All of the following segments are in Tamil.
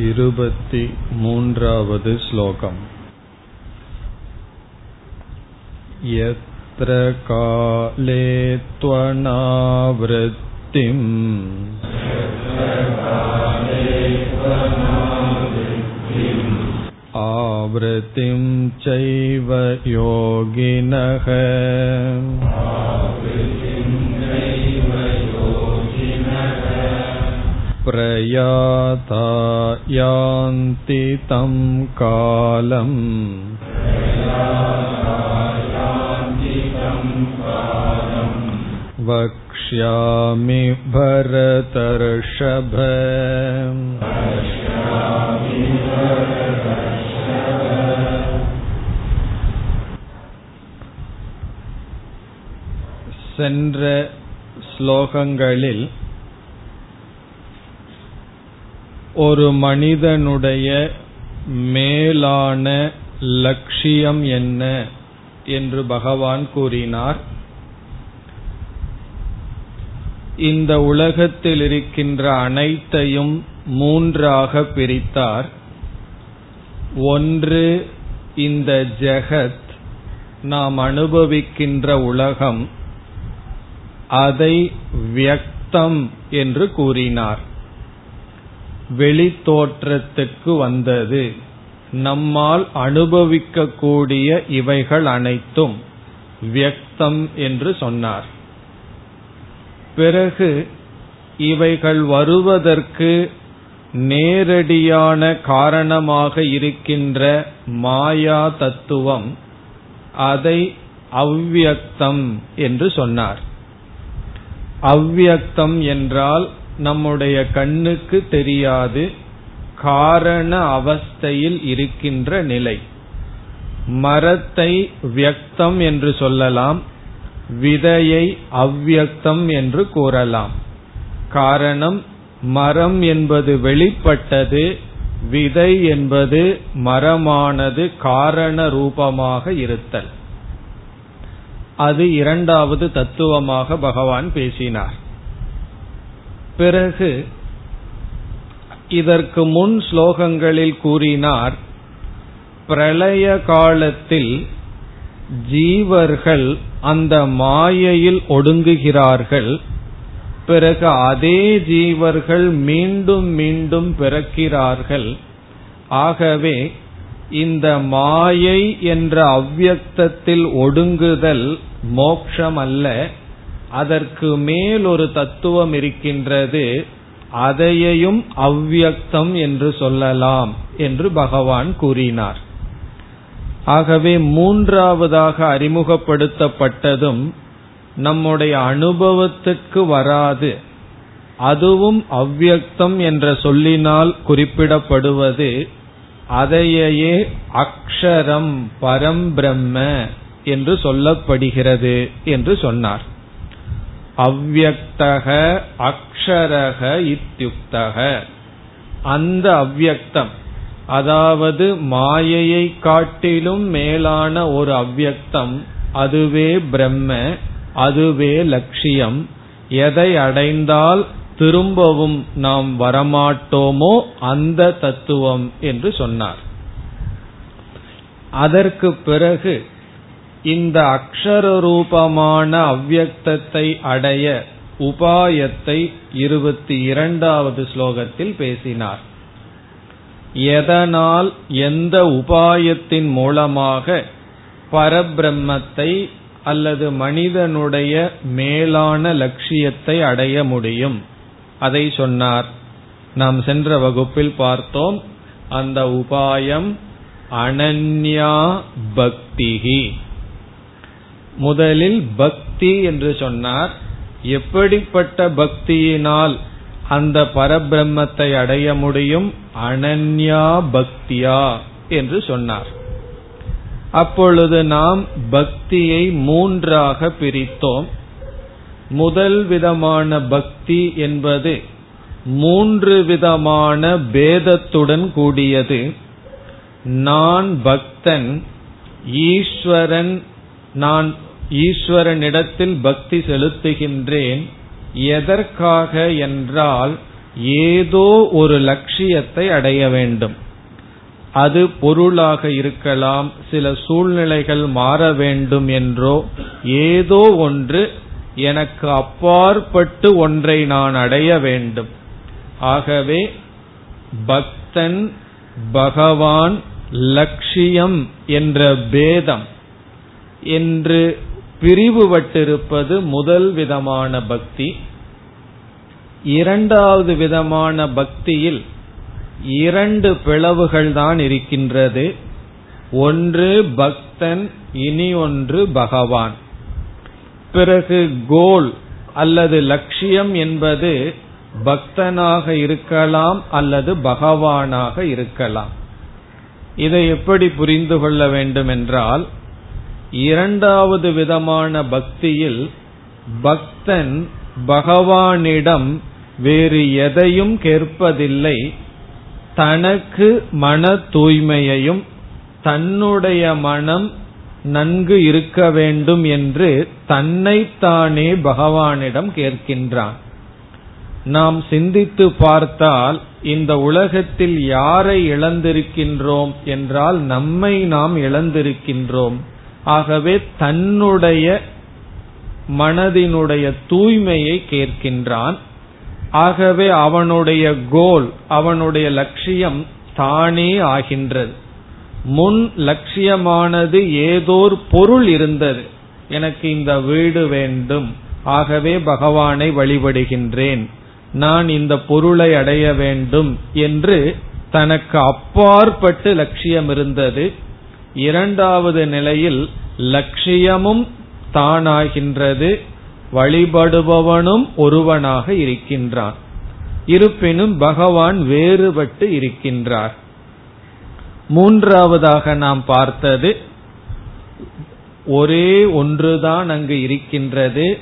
इरुपति मून्रावद् श्लोकम् यत्र काले त्वनावृत्तिम् आवृत्तिं चैव योगिनः प्रयाता यान्ति तं कालम् वक्ष्यामि भरतर्षभ சென்ற ஸ்லோகங்களில் ஒரு மனிதனுடைய மேலான லட்சியம் என்ன என்று பகவான் கூறினார். இந்த உலகத்தில் இருக்கின்ற அனைத்தையும் மூன்றாக பிரித்தார். ஒன்று இந்த ஜெகத் நாம் அனுபவிக்கின்ற உலகம் அதை வியக்தம் என்று கூறினார். வெளித்தோற்றத்துக்கு வந்தது. நம்மால் அனுபவிக்கக்கூடிய இவைகள் அனைத்தும் வியக்தம் என்று சொன்னார். பிறகு இவைகள் வருவதற்கு நேரடியான காரணமாக இருக்கின்ற மாயா தத்துவம் அதை அவ்வியக்தம் என்று சொன்னார். அவ்வியக்தம் என்றால் நம்முடைய கண்ணுக்கு தெரியாது காரண அவஸ்தையில் இருக்கின்ற நிலை. மரத்தை வியக்தம் என்று சொல்லலாம் விதையை அவ்வியக்தம் என்று கூறலாம். காரணம் மரம் என்பது வெளிப்பட்டது விதை என்பது மரமானது காரண ரூபமாக இருத்தல். அது இரண்டாவது தத்துவமாக பகவான் பேசினார். பிறகு இதற்கு முன் ஸ்லோகங்களில் கூறினார் பிரளய காலத்தில் ஜீவர்கள் அந்த மாயையில் ஒடுங்குகிறார்கள். பிறகு அதே ஜீவர்கள் மீண்டும் மீண்டும் பிறக்கிறார்கள். ஆகவே இந்த மாயை என்ற அவ்வியக்தத்தில் ஒடுங்குதல் மோக்ஷம் அல்ல அதற்கு மேல் ஒரு தத்துவம் இருக்கின்றது அதையையும் அவ்வியக்தம் என்று சொல்லலாம் என்று பகவான் கூறினார். ஆகவே மூன்றாவதாக அறிமுகப்படுத்தப்பட்டதும் நம்முடைய அனுபவத்துக்கு வராது. அதுவும் அவ்வியக்தம் என்ற சொல்லினால் குறிப்பிடப்படுவது அதையே அக்ஷரம் பரம்பிரம்ம என்று சொல்லப்படுகிறது என்று சொன்னார். அவ்வக்தக அக்ஷரக இத்தியுக்தக அந்த அவ்வக்தம் அதாவது மாயையை காட்டிலும் மேலான ஒரு அவ்வக்தம் அதுவே பிரம்ம அதுவே லட்சியம். எதை அடைந்தால் திரும்பவும் நாம் வரமாட்டோமோ அந்த தத்துவம் என்று சொன்னார். அதற்கு பிறகு இந்த அக்ஷர ரூபமான அவ்வியக்தத்தை அடைய உபாயத்தை இருபத்தி இரண்டாவது ஸ்லோகத்தில் பேசினார். எதனால் எந்த உபாயத்தின் மூலமாக பரபிரம்மத்தை அல்லது மனிதனுடைய மேலான லட்சியத்தை அடைய முடியும்? அதை சொன்னார். நாம் சென்ற வகுப்பில் பார்த்தோம். அந்த உபாயம் அனன்யா பக்திகி முதலில் பக்தி என்று சொன்னார். எப்படிப்பட்ட பக்தியினால் அந்த பரபிரம்மத்தை அடைய முடியும்? அனன்யா பக்தியா என்று சொன்னார். அப்பொழுது நாம் பக்தியை மூன்றாக பிரித்தோம். முதல் விதமான பக்தி என்பது மூன்று விதமான பேதத்துடன் கூடியது. நான் பக்தன் ஈஸ்வரன் நான் ஈஸ்வரனிடத்தில் பக்தி செலுத்துகின்றேன். எதற்காக என்றால் ஏதோ ஒரு லட்சியத்தை அடைய வேண்டும். அது பொருளாக இருக்கலாம் சில சூழ்நிலைகள் மாற வேண்டும் என்றோ ஏதோ ஒன்று எனக்கு அப்பாற்பட்டு ஒன்றை நான் அடைய வேண்டும். ஆகவே பக்தன் பகவான் லட்சியம் என்ற பேதம் என்று பிரிவுபட்டிருப்பது முதல் விதமான பக்தி. இரண்டாவது விதமான பக்தியில் இரண்டு பிளவுகள் தான் இருக்கின்றது. ஒன்று பக்தன் இனி ஒன்று பகவான். பிறகு கோல் அல்லது லட்சியம் என்பது பக்தனாக இருக்கலாம் அல்லது பகவானாக இருக்கலாம். இதை எப்படி புரிந்து கொள்ள வேண்டும் என்றால் இரண்டாவது விதமான பக்தியில் பக்தன் பகவானிடம் வேறு எதையும் கேட்பதில்லை. தனக்கு மன தூய்மையையும் தன்னுடைய மனம் நன்கு இருக்க வேண்டும் என்று தன்னைத்தானே பகவானிடம் கேட்கின்றான். நாம் சிந்தித்து பார்த்தால் இந்த உலகத்தில் யாரை இழந்திருக்கின்றோம் என்றால் நம்மை நாம் இழந்திருக்கின்றோம். ஆகவே தன்னுடைய மனதினுடைய தூய்மையை கேட்கின்றான். ஆகவே அவனுடைய கோல் அவனுடைய லட்சியம் தானே ஆகின்றது. முன் லட்சியமானது ஏதோர் பொருள் இருந்தது. எனக்கு இந்த வீடு வேண்டும். ஆகவே பகவானை வழிபடுகின்றேன். நான் இந்த பொருளை அடைய வேண்டும் என்று தனக்கு அப்பாற்பட்டு லட்சியம் இருந்தது. இரண்டாவது நிலையில் லட்சியமும் தானாகின்றது வழிபடுபவனும் ஒருவனாக இருக்கின்றான். இருப்பினும் பகவான் வேறுபட்டு இருக்கின்றார். மூன்றாவதாக நாம் பார்த்தது ஒரே ஒன்றுதான் அங்கு இருக்கின்றது.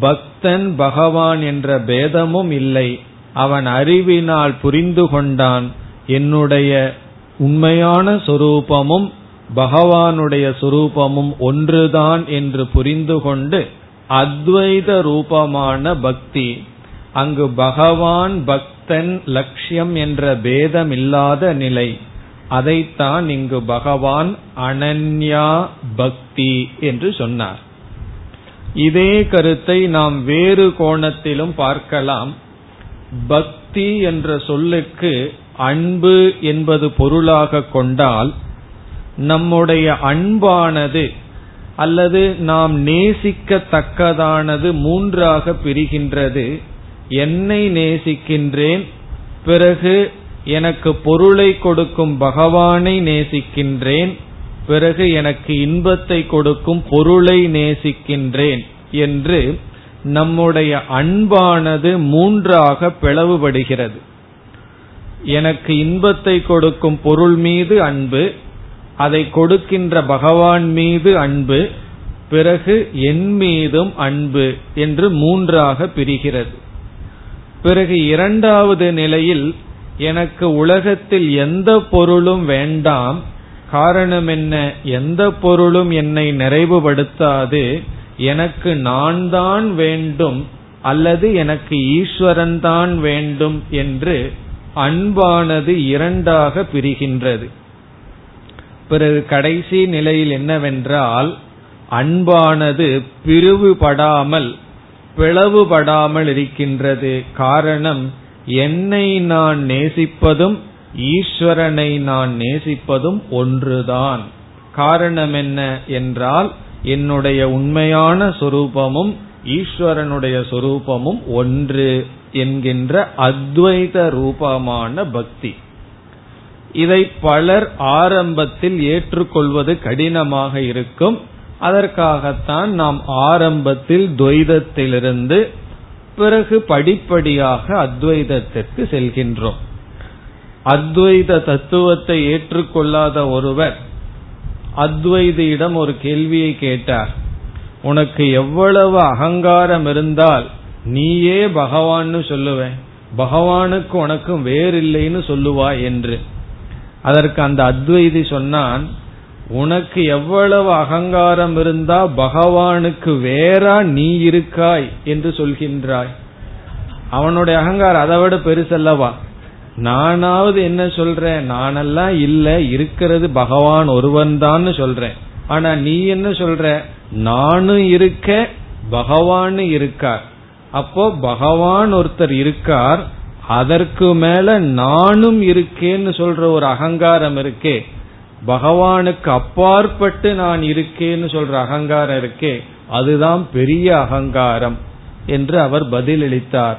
பக்தன் பகவான் என்ற பேதமும் இல்லை. அவன் அறிவினால் புரிந்து கொண்டான். என்னுடைய உண்மையான சொரூபமும் பகவானுடைய சுரூபமும் ஒன்றுதான் என்று புரிந்து கொண்டு அத்வைத ரூபமான பக்தி அங்கு பகவான் பக்தன் லட்சியம் என்ற பேதம் இல்லாத நிலை. அதைத்தான் இங்கு பகவான் அனன்யா பக்தி என்று சொன்னார். இதே கருத்தை நாம் வேறு கோணத்திலும் பார்க்கலாம். பக்தி என்ற சொல்லுக்கு அன்பு என்பது பொருளாக கொண்டால் நம்முடைய அன்பானது அல்லது நாம் நேசிக்கத்தக்கதானது மூன்றாக பிரிகின்றது. என்னை நேசிக்கின்றேன் பிறகு எனக்கு பொருளை கொடுக்கும் பகவானை நேசிக்கின்றேன் பிறகு எனக்கு இன்பத்தை கொடுக்கும் பொருளை நேசிக்கின்றேன் என்று நம்முடைய அன்பானது மூன்றாக பிளவுபடுகிறது. எனக்கு இன்பத்தை கொடுக்கும் பொருள் மீது அன்பு அதை கொடுக்கின்ற பகவான் மீது அன்பு பிறகு என் மீதும் அன்பு என்று மூன்றாக பிரிகிறது. பிறகு இரண்டாவது நிலையில் எனக்கு உலகத்தில் எந்த பொருளும் வேண்டாம் காரணம் என்ன எந்த பொருளும் என்னை நிறைவுபடுத்தாது எனக்கு நான் தான் வேண்டும் அல்லது எனக்கு ஈஸ்வரன் தான் வேண்டும் என்று அன்பானது இரண்டாக பிரிகின்றது. பிறகு கடைசி நிலையில் என்னவென்றால் அன்பானது பிரிவுபடாமல் பிளவுபடாமல் இருக்கின்றது. காரணம் என்னை நான் நேசிப்பதும் ஈஸ்வரனை நான் நேசிப்பதும் ஒன்றுதான். காரணம் என்ன என்றால் என்னுடைய உண்மையான சொரூபமும் ஈஸ்வரனுடைய சொரூபமும் ஒன்று என்கின்ற அத்வைத ரூபமான பக்தி. இதை பலர் ஆரம்பத்தில் ஏற்றுக்கொள்வது கடினமாக இருக்கும். அதற்காகத்தான் நாம் ஆரம்பத்தில் துவைதத்திலிருந்து பிறகு படிப்படியாக அத்வைதத்திற்கு செல்கின்றோம். அத்வைத தத்துவத்தை ஏற்றுக்கொள்ளாத ஒருவர் அத்வைதியிடம் ஒரு கேள்வியை கேட்டார். உனக்கு எவ்வளவு அகங்காரம் இருந்தால் நீயே பகவான்னு சொல்லுவேன். பகவானுக்கு உனக்கும் வேறில்லைன்னு சொல்லுவா என்று. அதற்கு அந்த அத்வைதி சொன்னான் உனக்கு எவ்வளவு அகங்காரம் இருந்தா பகவானுக்கு வேறா நீ இருக்காய் என்று சொல்கின்றாய். அவனுடைய அகங்காரம் அதை விட பெருசல்லவா நானாவது என்ன சொல்றேன்? நானெல்லாம் இல்ல இருக்கிறது பகவான் ஒருவன் தான் சொல்றேன். ஆனா நீ என்ன சொல்ற? நானும் இருக்க பகவான் இருக்கார். அப்போ பகவான் ஒருத்தர் இருக்கார் அதற்கு மேல நானும் இருக்கேன்னு சொல்ற ஒரு அகங்காரம் இருக்கே. பகவானுக்கு அப்பாற்பட்டு நான் இருக்கேன்னு சொல்ற அகங்காரம் இருக்கே. அதுதான் பெரிய அகங்காரம் என்று அவர் பதிலளித்தார்.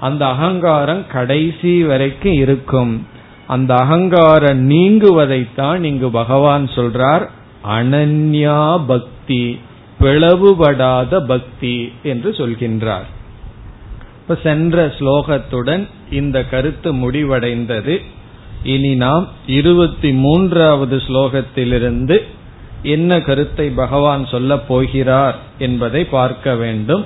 அந்த அகங்காரம் கடைசி வரைக்கும் இருக்கும். அந்த அகங்காரம் நீங்குவதைத்தான் இங்கு பகவான் சொல்றார். அனன்யா பக்தி பிளவுபடாத பக்தி என்று சொல்கின்றார். இப்ப சென்ற ஸ்லோகத்துடன் இந்த கருத்து முடிவடைந்தது. இனி நாம் இருபத்தி மூன்றாவது ஸ்லோகத்திலிருந்து என்ன கருத்தை பகவான் சொல்லப் போகிறார் என்பதை பார்க்க வேண்டும்.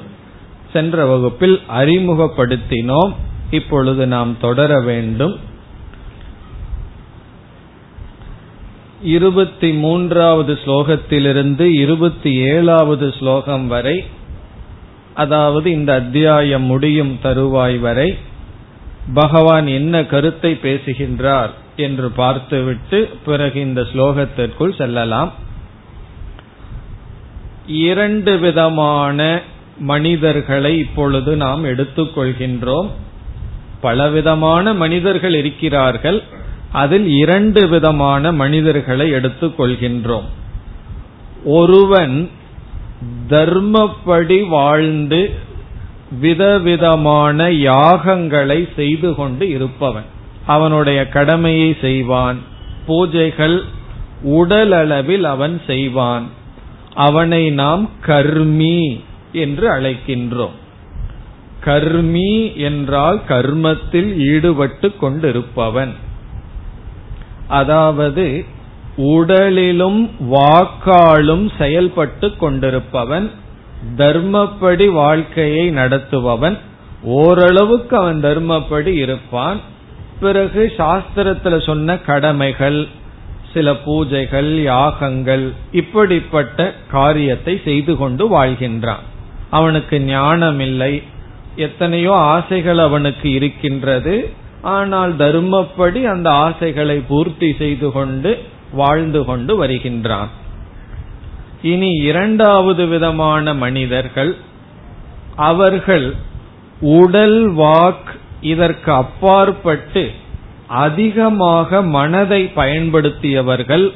சென்ற வகுப்பில் அறிமுகப்படுத்தினோம். இப்பொழுது நாம் தொடர வேண்டும். இருபத்தி மூன்றாவது ஸ்லோகத்திலிருந்து இருபத்தி ஏழாவது ஸ்லோகம் வரை அதாவது இந்த அத்தியாயம் முடியும் தருவாய் வரை பகவான் என்ன கருத்தை பேசுகின்றார் என்று பார்த்துவிட்டு பிறகு இந்த ஸ்லோகத்திற்குள் செல்லலாம். இரண்டு விதமான மனிதர்களை இப்பொழுது நாம் எடுத்துக்கொள்கின்றோம். பலவிதமான மனிதர்கள் இருக்கிறார்கள். அதில் இரண்டு விதமான மனிதர்களை எடுத்துக்கொள்கின்றோம். ஒருவன் தர்மப்படி வாழ்ந்து விதவிதமான யாகங்களை செய்து கொண்டு இருப்பவன். அவனுடைய கடமையை செய்வான். பூஜைகள் உடலளவில் அவன் செய்வான். அவனை நாம் கர்மி என்று அழைக்கின்றோம். கர்மி என்றால் கர்மத்தில் ஈடுபட்டு கொண்டிருப்பவன். அதாவது உடலிலும் வாக்காலும் செயல்பட்டு கொண்டிருப்பவன். தர்மப்படி வாழ்க்கையை நடத்துபவன். ஓரளவுக்கு அவன் தர்மப்படி இருப்பான். பிறகு சாஸ்திரத்துல சொன்ன கடமைகள் சில பூஜைகள் யாகங்கள் இப்படிப்பட்ட காரியத்தை செய்து கொண்டு வாழ்கின்றான். அவனுக்கு ஞானம் இல்லை எத்தனையோ ஆசைகள் அவனுக்கு இருக்கின்றது. ஆனால் தர்மப்படி அந்த ஆசைகளை பூர்த்தி செய்து கொண்டு வாழ்ந்து கொண்டு வருகின்றான். இனி இரண்டாவது விதமான மனிதர்கள் அவர்கள் உடல் வாக் இதற்கு அப்பாற்பட்டு அதிகமாக மனதை பயன்படுத்தியவர்கள்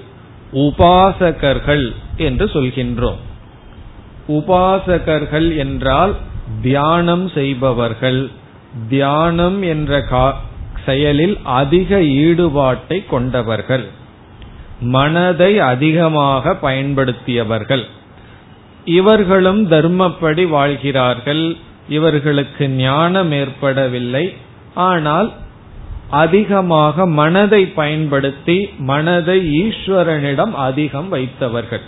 உபாசகர்கள் என்று சொல்கின்றோம். உபாசகர்கள் என்றால் தியானம் செய்பவர்கள். தியானம் என்ற செயலில் அதிக ஈடுபாட்டை கொண்டவர்கள். மனதை அதிகமாக பயன்படுத்தியவர்கள். இவர்களும் தர்மப்படி வாழ்கிறார்கள். இவர்களுக்கு ஞானம் ஏற்படவில்லை. ஆனால் அதிகமாக மனதை பயன்படுத்தி மனதை ஈஸ்வரனிடம் அதிகம் வைத்தவர்கள்.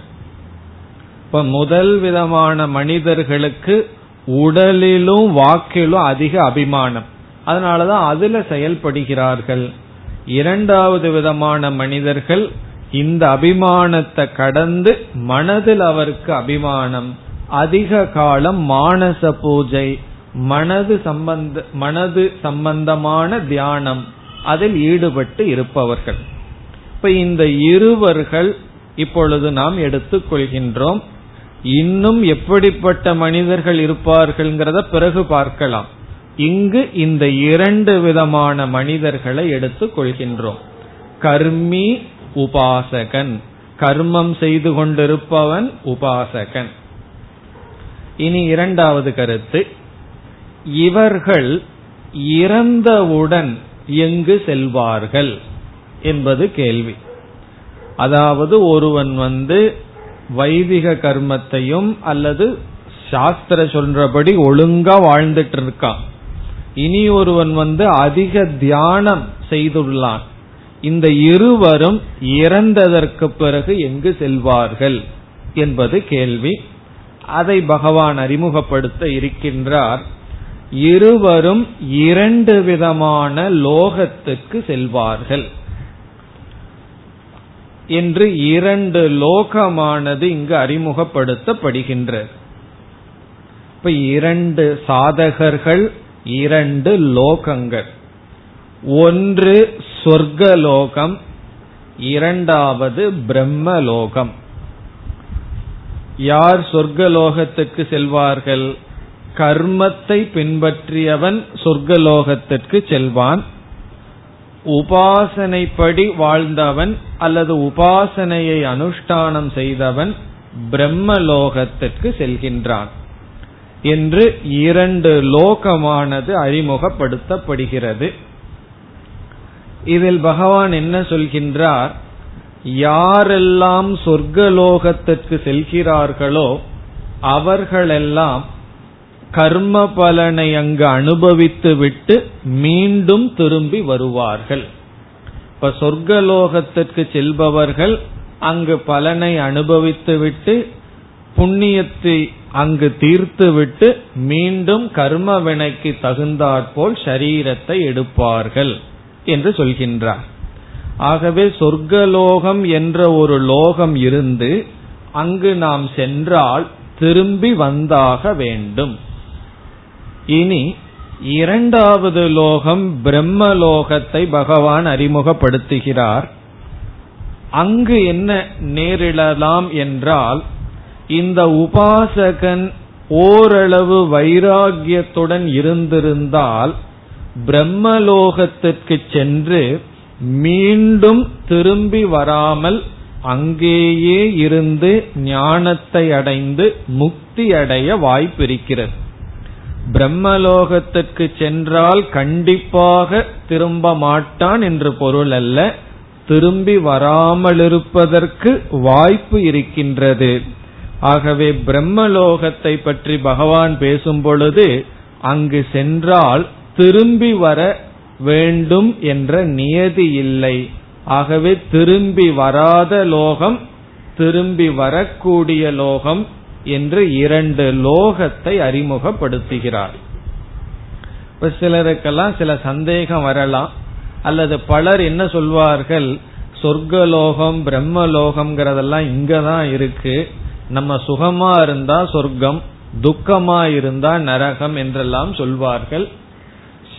இப்ப முதல் விதமான மனிதர்களுக்கு உடலிலும் வாக்கிலும் அதிக அபிமானம். அதனாலதான் அதுல செயல்படுகிறார்கள். இரண்டாவது விதமான மனிதர்கள் இந்த அபிமானத்தை கடந்து மனதில் அவருக்கு அபிமானம் அதிக காலம் மானச பூஜை மனது சம்பந்த மனது சம்பந்தமான தியானம் அதில் ஈடுபட்டு இருப்பவர்கள். இப்ப இந்த இருவர்கள் இப்பொழுது நாம் எடுத்துக்கொள்கின்றோம் இன்னும் எப்படிப்பட்ட மனிதர்கள் இருப்பார்கள்ங்கிறத பிறகு பார்க்கலாம். இங்கு இந்த இரண்டு விதமான மனிதர்களை எடுத்துக் கொள்கின்றோம். கர்மி உபாசகன். கர்மம் செய்து கொண்டிருப்பவன் உபாசகன். இனி இரண்டாவது கருத்து. இவர்கள் இறந்தவுடன் எங்கு செல்வார்கள் என்பது கேள்வி. அதாவது ஒருவன் வந்து வைதிக கர்மத்தையும் அல்லது சாஸ்திர சொல்றபடி ஒழுங்கா வாழ்ந்துட்டு இருக்கான். இனி ஒருவன் வந்து அதிக தியானம் செய்துள்ளான். இந்த இருவரும் இறந்ததற்கு பிறகு எங்கு செல்வார்கள் என்பது கேள்வி. அதை பகவான் அறிமுகப்படுத்த இருக்கின்றார். இருவரும் இரண்டு விதமான லோகத்துக்கு செல்வார்கள். என்று இரண்டு லோகமானது இங்கு அறிமுகப்படுத்தப்படுகின்றது. இப்ப இரண்டு சாதகர்கள் இரண்டு லோகங்கள். ஒன்று சொர்க்கலோகம் இரண்டாவது பிரம்மலோகம். யார் சொர்க்கலோகத்துக்கு செல்வார்கள்? கர்மத்தை பின்பற்றியவன் சொர்க்கலோகத்திற்கு செல்வான். உபாசனைப்படி வாழ்ந்தவன் அல்லது உபாசனையை அனுஷ்டானம் செய்தவன் பிரம்மலோகத்திற்கு செல்கின்றான் என்று இரண்டு லோகமானது அறிமுகப்படுத்தப்படுகிறது. இதில் பகவான் என்ன சொல்கின்றார்? யாரெல்லாம் சொர்க்கலோகத்திற்கு செல்கிறார்களோ அவர்களெல்லாம் கர்ம பலனை அங்கு அனுபவித்து விட்டு மீண்டும் திரும்பி வருவார்கள். இப்ப சொர்க்கலோகத்திற்கு செல்பவர்கள் அங்கு பலனை அனுபவித்து விட்டு புண்ணியத்தை அங்கு தீர்த்து விட்டு மீண்டும் கர்ம வினைக்கு தகுந்தாற்போல் சரீரத்தை எடுப்பார்கள். என்று சொல்கின்றார். ஆகவே சொர்க்கலோகம் என்ற ஒரு லோகம் இருந்து அங்கு நாம் சென்றால் திரும்பி வந்தாக வேண்டும். இனி இரண்டாவது லோகம் பிரம்மலோகத்தை பகவான் அறிமுகப்படுத்துகிறார். அங்கு என்ன நேரிடலாம் என்றால் இந்த உபாசகன் ஓரளவு வைராகியத்துடன் இருந்திருந்தால் பிரம்மலோகத்திற்கு சென்று மீண்டும் திரும்பி வராமல் அங்கேயே இருந்து ஞானத்தை அடைந்து முக்தி அடைய வாய்ப்பிருக்கிறது. பிரம்மலோகத்திற்கு சென்றால் கண்டிப்பாக திரும்ப மாட்டான் என்று பொருள் அல்ல. திரும்பி வராமலிருப்பதற்கு வாய்ப்பு இருக்கின்றது. ஆகவே பிரம்மலோகத்தை பற்றி பகவான் பேசும் பொழுது அங்கு சென்றால் திரும்பி வர வேண்டும் என்ற நியதி இல்லை. ஆகவே திரும்பி வராத லோகம் திரும்பி வரக்கூடிய லோகம் என்று இரண்டு லோகத்தை அறிமுகப்படுத்துகிறார். இப்ப சிலருக்கெல்லாம் சில சந்தேகம் வரலாம். அல்லது பலர் என்ன சொல்வார்கள்? சொர்க்கலோகம் பிரம்மலோகம்ங்கிறதெல்லாம் இங்கதான் இருக்கு. நம்ம சுகமா இருந்தா சொர்க்கம் துக்கமா இருந்தா நரகம் என்றெல்லாம் சொல்வார்கள்.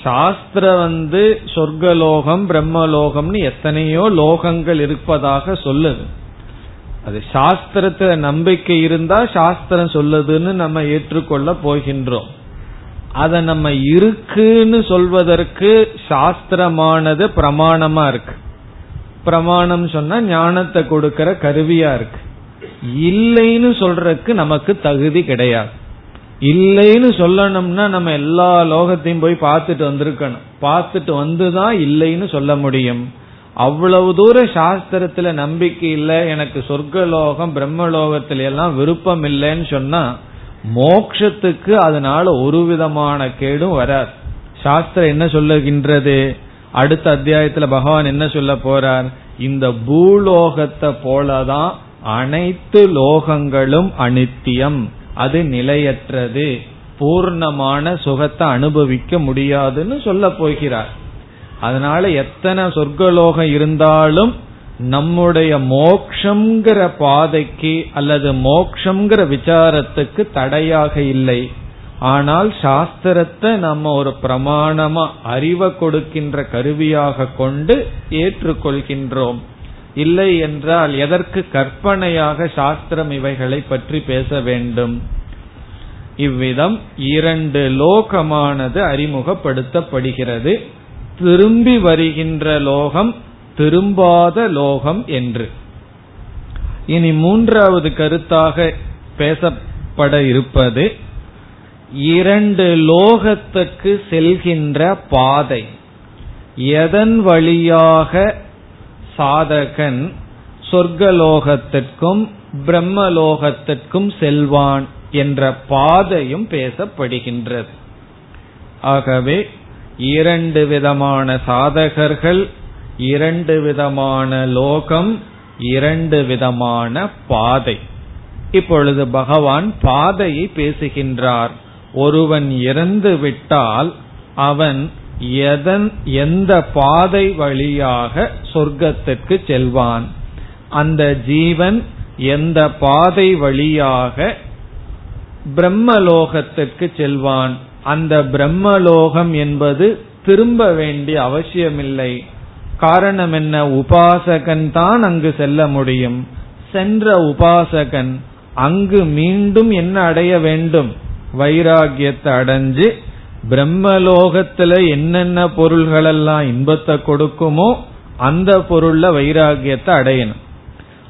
சாஸ்திரம் வந்து சொர்க்கலோகம் பிரம்மலோகம்னு எத்தனையோ லோகங்கள் இருப்பதாக சொல்லுது. அது சாஸ்திரத்துல நம்பிக்கை இருந்தா சாஸ்திரம் சொல்லுதுன்னு நம்ம ஏற்றுக்கொள்ள போகின்றோம். அத நம்ம இருக்குன்னு சொல்வதற்கு சாஸ்திரமானது பிரமாணமா இருக்கு. பிரமாணம் சொன்னா ஞானத்தை கொடுக்கிற கருவியா இருக்கு. இல்லைன்னு சொல்றதுக்கு நமக்கு தகுதி கிடையாது. இல்லைன்னு சொல்லணும்னா நம்ம எல்லா லோகத்தையும் போய் பார்த்துட்டு வந்திருக்கணும். பார்த்துட்டு வந்துதான் இல்லைன்னு சொல்ல முடியும். அவ்வளவு தூரம் சாஸ்திரத்துல நம்பிக்கை இல்லை எனக்கு சொர்க்கலோகம் பிரம்மலோகத்தில எல்லாம் விருப்பம் இல்லைன்னு சொன்னா மோக்ஷத்துக்கு அதனால ஒரு விதமான கேடும் வராது. சாஸ்திரம் என்ன சொல்லுகின்றது? அடுத்த அத்தியாயத்துல பகவான் என்ன சொல்ல போறார்? இந்த பூலோகத்தை போலதான் அனைத்து லோகங்களும் அனித்தியம். அது நிலையற்றது. பூர்ணமான சுகத்தை அனுபவிக்க முடியாதுன்னு சொல்ல போகிறார். அதனால எத்தனை சொர்க்கலோகம் இருந்தாலும் நம்முடைய மோக்ஷங்கிற பாதைக்கு அல்லது மோக்ஷங்கிற விசாரத்துக்கு தடையாக இல்லை. ஆனால் சாஸ்திரத்தை நம்ம ஒரு பிரமாணமா அறிவை கொடுக்கின்ற கருவியாக கொண்டு ஏற்றுக்கொள்கின்றோம். இல்லை என்றால் எதற்கு கற்பனையாக சாஸ்திரம் இவைகளை பற்றி பேச வேண்டும்? இவ்விதம் இரண்டு லோகமானது அறிமுகப்படுத்தப்படுகிறது. திரும்பி வருகின்ற லோகம் திரும்பாத லோகம் என்று. இனி மூன்றாவது கருத்தாக பேசப்பட இருப்பது இரண்டு லோகத்துக்கு செல்கின்ற பாதை எதன் வழியாக சாதகன் சொர்க்கலோகத்திற்கும் பிரம்மலோகத்திற்கும் செல்வான் என்ற பாதையும் பேசப்படுகின்றது. ஆகவே இரண்டு விதமான சாதகர்கள் இரண்டு விதமான லோகம் இரண்டு விதமான பாதை. இப்பொழுது பகவான் பாதையை பேசுகின்றார். ஒருவன் இறந்து விட்டால் அவன் எதன் எந்த பாதை வழியாக சொர்க்கத்திற்கு செல்வான்? அந்த ஜீவன் எந்த பாதை வழியாக பிரம்மலோகத்திற்கு செல்வான்? அந்த பிரம்மலோகம் என்பது திரும்ப வேண்டிய அவசியமில்லை. காரணம் என்ன? உபாசகன் தான் அங்கு செல்ல முடியும். சென்ற உபாசகன் அங்கு மீண்டும் என்ன அடைய வேண்டும்? வைராகியத்தை அடைஞ்சு பிரம்மலோகத்துல என்னென்ன பொருள்களெல்லாம் இன்பத்தை கொடுக்குமோ அந்த பொருள்ல வைராகியத்தை அடையணும்.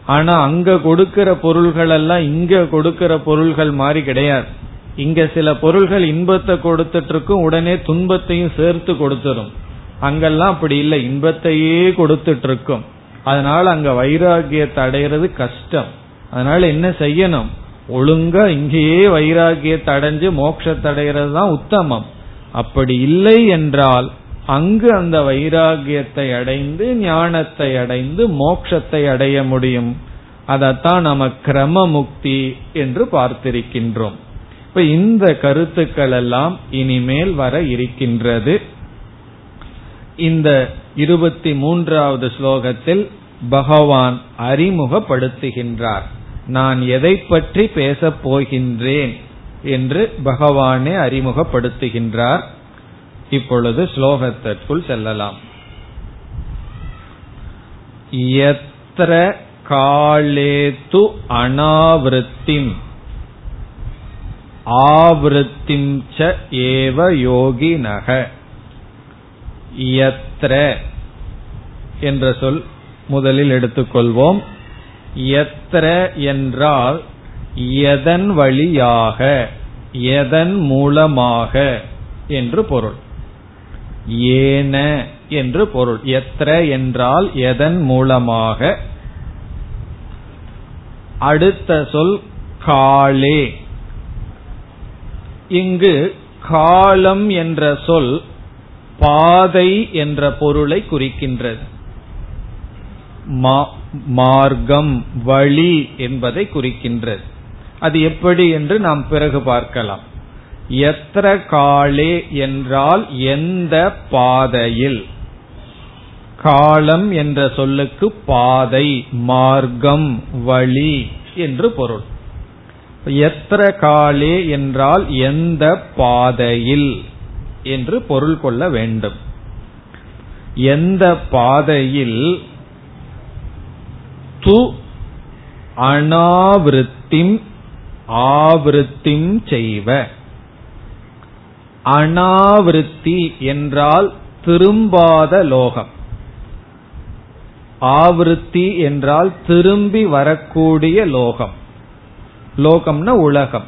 ஆனா அங்க கொடுக்கிற பொருள்கள் எல்லாம் இங்க கொடுக்கிற பொருள்கள் மாதிரி கிடையாது. இங்க சில பொருள்கள் இன்பத்தை கொடுத்துட்டு இருக்கும் உடனே துன்பத்தையும் சேர்த்து கொடுத்துரும். அங்கெல்லாம் அப்படி இல்லை. இன்பத்தையே கொடுத்துட்டு இருக்கும் அதனால அங்க வைராகியத்தை அடையிறது கஷ்டம். அதனால என்ன செய்யணும்? ஒழுங்கா இங்கேயே வைராகியத்தை அடைஞ்சு மோட்சத்தை அடைகிறது தான் உத்தமம். அப்படி இல்லை என்றால் அங்கு அந்த வைராகியத்தை அடைந்து ஞானத்தை அடைந்து மோட்சத்தை அடைய முடியும். அதைத்தான் நம்ம கிரம முக்தி என்று பார்த்திருக்கின்றோம். இப்ப இந்த கருத்துக்கள் எல்லாம் இனிமேல் வர இருக்கின்றது. இந்த இருபத்தி மூன்றாவது ஸ்லோகத்தில் பகவான் அறிமுகப்படுத்துகின்றார். நான் எதை பற்றி பேசப் போகின்றேன்? என்று பகவானே அறிமுகப்படுத்துகின்றார். இப்பொழுது ஸ்லோகத்திற்குள் செல்லலாம். எத்திர காலேத்து அனாவிருத்திம் ஆவிருத்திம் ச ஏவ யோகினக. யத்ர என்ற சொல் முதலில் எடுத்துக்கொள்வோம். எத்ர என்றால் எதன் வழியாக எதன் மூலமாக என்று பொருள். ஏன என்று பொருள். எத்திர என்றால் எதன் மூலமாக? அடுத்த சொல் காலே. இங்கு காலம் என்ற சொல் பாதை என்ற பொருளை குறிக்கின்றது. மார்க்கம் வழி என்பதை குறிக்கின்றது. அது எப்படி என்று நாம் பிறகு பார்க்கலாம். எத்திர காலே என்றால் எந்த பாதையில்? காலம் என்ற சொல்லுக்கு பாதை மார்க்கம் வழி என்று பொருள். எத்திர காலே என்றால் எந்த பாதையில் என்று பொருள் கொள்ள வேண்டும். எந்த பாதையில் து அனாவிருத்திம் ஆவிருத்திம் செய்வ. அனாவிருத்தி என்றால் திரும்பாத லோகம். ஆவிருத்தி என்றால் திரும்பி வரக்கூடிய லோகம். லோகம்னா உலகம்.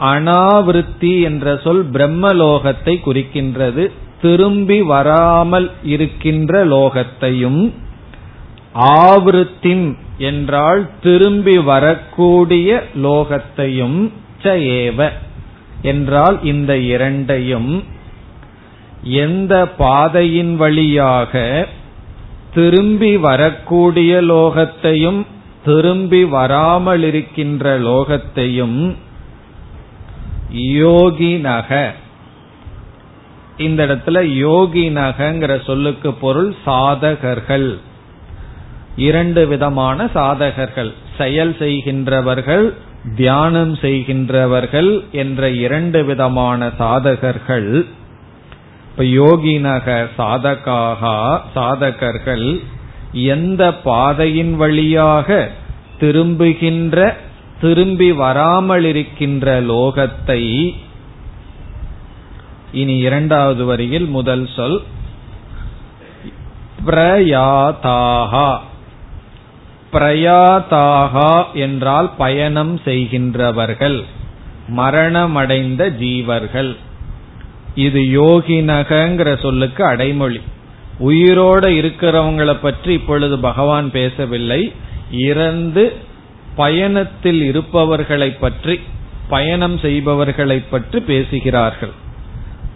அனாவிருத்தி என்ற சொல் பிரம்மலோகத்தை குறிக்கின்றது. திரும்பி வராமல் இருக்கின்ற லோகத்தையும் ஆவிருத்தின் என்றால் திரும்பி வரக்கூடிய லோகத்தையும் ஏவ என்றால் இந்த இரண்டையும் எந்த பாதையின் வழியாக திரும்பி வரக்கூடிய லோகத்தையும் திரும்பி வராமல் இருக்கின்ற லோகத்தையும் யோகினக. இந்த இடத்துல யோகினகங்கிற சொல்லுக்கு பொருள் சாதகர்கள். இரண்டு விதமான சாதகர்கள். செயல் செய்கின்றவர்கள் தியானம் செய்கின்றவர்கள் என்ற இரண்டு விதமான சாதகர்கள். இப்ப யோகினக சாதகாக சாதகர்கள் எந்த பாதையின் வழியாக திரும்புகின்ற திரும்பி வராமல் இருக்கின்ற லோகத்தை இனி இரண்டாவது வரியில் முதல் சொல் பிரயாதாகா. பிரயாதாகா என்றால் பயணம் செய்கின்றவர்கள் மரணமடைந்த ஜீவர்கள். இது யோகினகங்கிற சொல்லுக்கு அடைமொழி. உயிரோட இருக்கிறவங்களை பற்றி இப்பொழுது பகவான் பேசவில்லை. இறந்து பயணத்தில் இருப்பவர்களை பற்றி பயணம் செய்பவர்களை பற்றி பேசுகிறார்கள்.